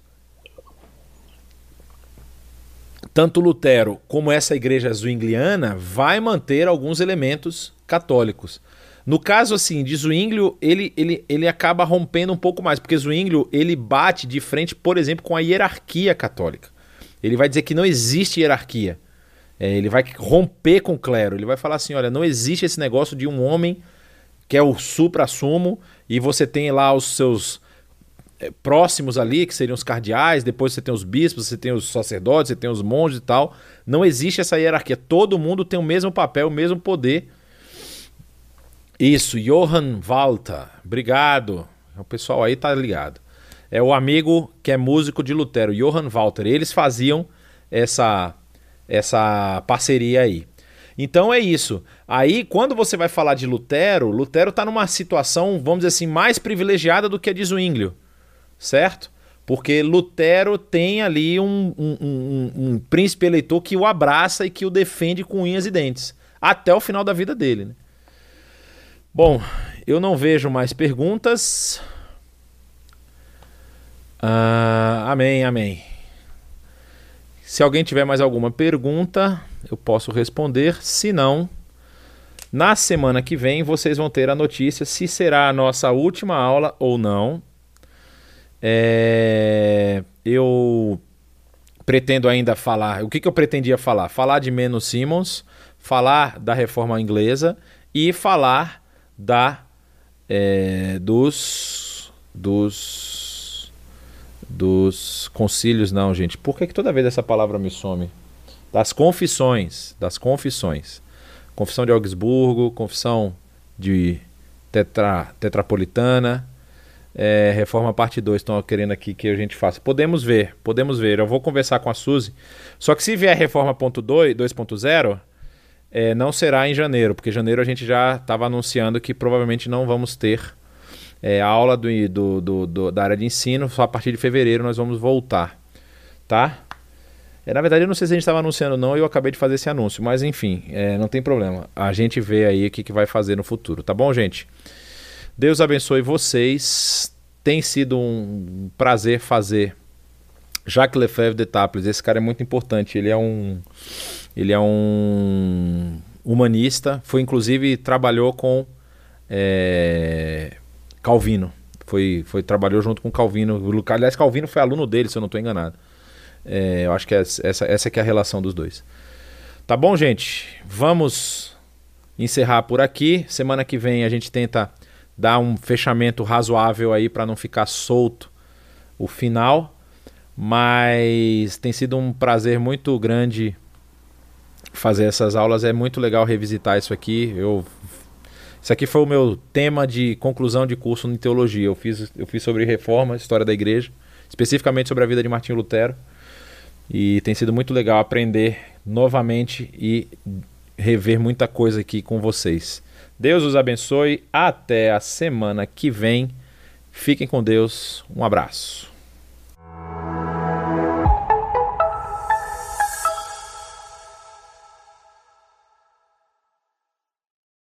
Tanto Lutero como essa igreja zwingliana vai manter alguns elementos católicos. No caso assim de Zwinglio, ele, ele, ele acaba rompendo um pouco mais, porque Zwinglio ele bate de frente, por exemplo, com a hierarquia católica. Ele vai dizer que não existe hierarquia. É, ele vai romper com o clero. Ele vai falar assim: olha, não existe esse negócio de um homem que é o supra-sumo e você tem lá os seus é, próximos ali, que seriam os cardeais, depois você tem os bispos, você tem os sacerdotes, você tem os monges e tal. Não existe essa hierarquia. Todo mundo tem o mesmo papel, o mesmo poder isso, Johann Walter. Obrigado. O pessoal aí tá ligado. É o amigo que é músico de Lutero, Johann Walter. Eles faziam essa essa parceria aí. Então é isso. Aí, quando você vai falar de Lutero, Lutero está numa situação, vamos dizer assim, mais privilegiada do que a de Zwinglio, certo? Porque Lutero tem ali um, um, um, um, príncipe eleitor que o abraça e que o defende com unhas e dentes, até o final da vida dele. Né? Bom, eu não vejo mais perguntas. Ah, amém, amém. Se alguém tiver mais alguma pergunta, eu posso responder. Se não, Na semana que vem vocês vão ter a notícia se será a nossa última aula ou não. É... Eu pretendo ainda falar. O que, que eu pretendia falar? Falar de Menos Simmons, falar da reforma inglesa e falar da é, dos dos dos concílios, não, gente. Por que, que toda vez essa palavra me some? Das confissões, das confissões. Confissão de Augsburgo, confissão de tetra, tetrapolitana, é, reforma parte 2 estão querendo aqui que a gente faça. Podemos ver, podemos ver. Eu vou conversar com a Suzy. Só que se vier reforma ponto 2.0, é, não será em janeiro, porque janeiro a gente já estava anunciando que provavelmente não vamos ter é, aula do, do, do, do, da área de ensino, só a partir de fevereiro nós vamos voltar, tá? É, na verdade, eu não sei se a gente estava anunciando ou não, eu acabei de fazer esse anúncio, mas enfim, é, não tem problema. A gente vê aí o que, que vai fazer no futuro, tá bom, gente? Deus abençoe vocês. Tem sido um prazer fazer Jacques Lefebvre de Taples. Esse cara é muito importante. Ele é um ele é um humanista. Foi inclusive trabalhou com é, Calvino. Foi, foi trabalhou junto com Calvino. Aliás, Calvino foi aluno dele, se eu não estou enganado. É, eu acho que é essa, essa que é a relação dos dois. Tá bom, gente? Vamos encerrar por aqui. Semana que vem a gente tenta dar um fechamento razoável aí para não ficar solto o final. Mas tem sido um prazer muito grande fazer essas aulas. É muito legal revisitar isso aqui. Eu isso aqui foi o meu tema de conclusão de curso em teologia. Eu fiz, eu fiz sobre reforma, história da igreja, especificamente sobre a vida de Martinho Lutero. E tem sido muito legal aprender novamente e rever muita coisa aqui com vocês. Deus os abençoe. Até a semana que vem. Fiquem com Deus. Um abraço.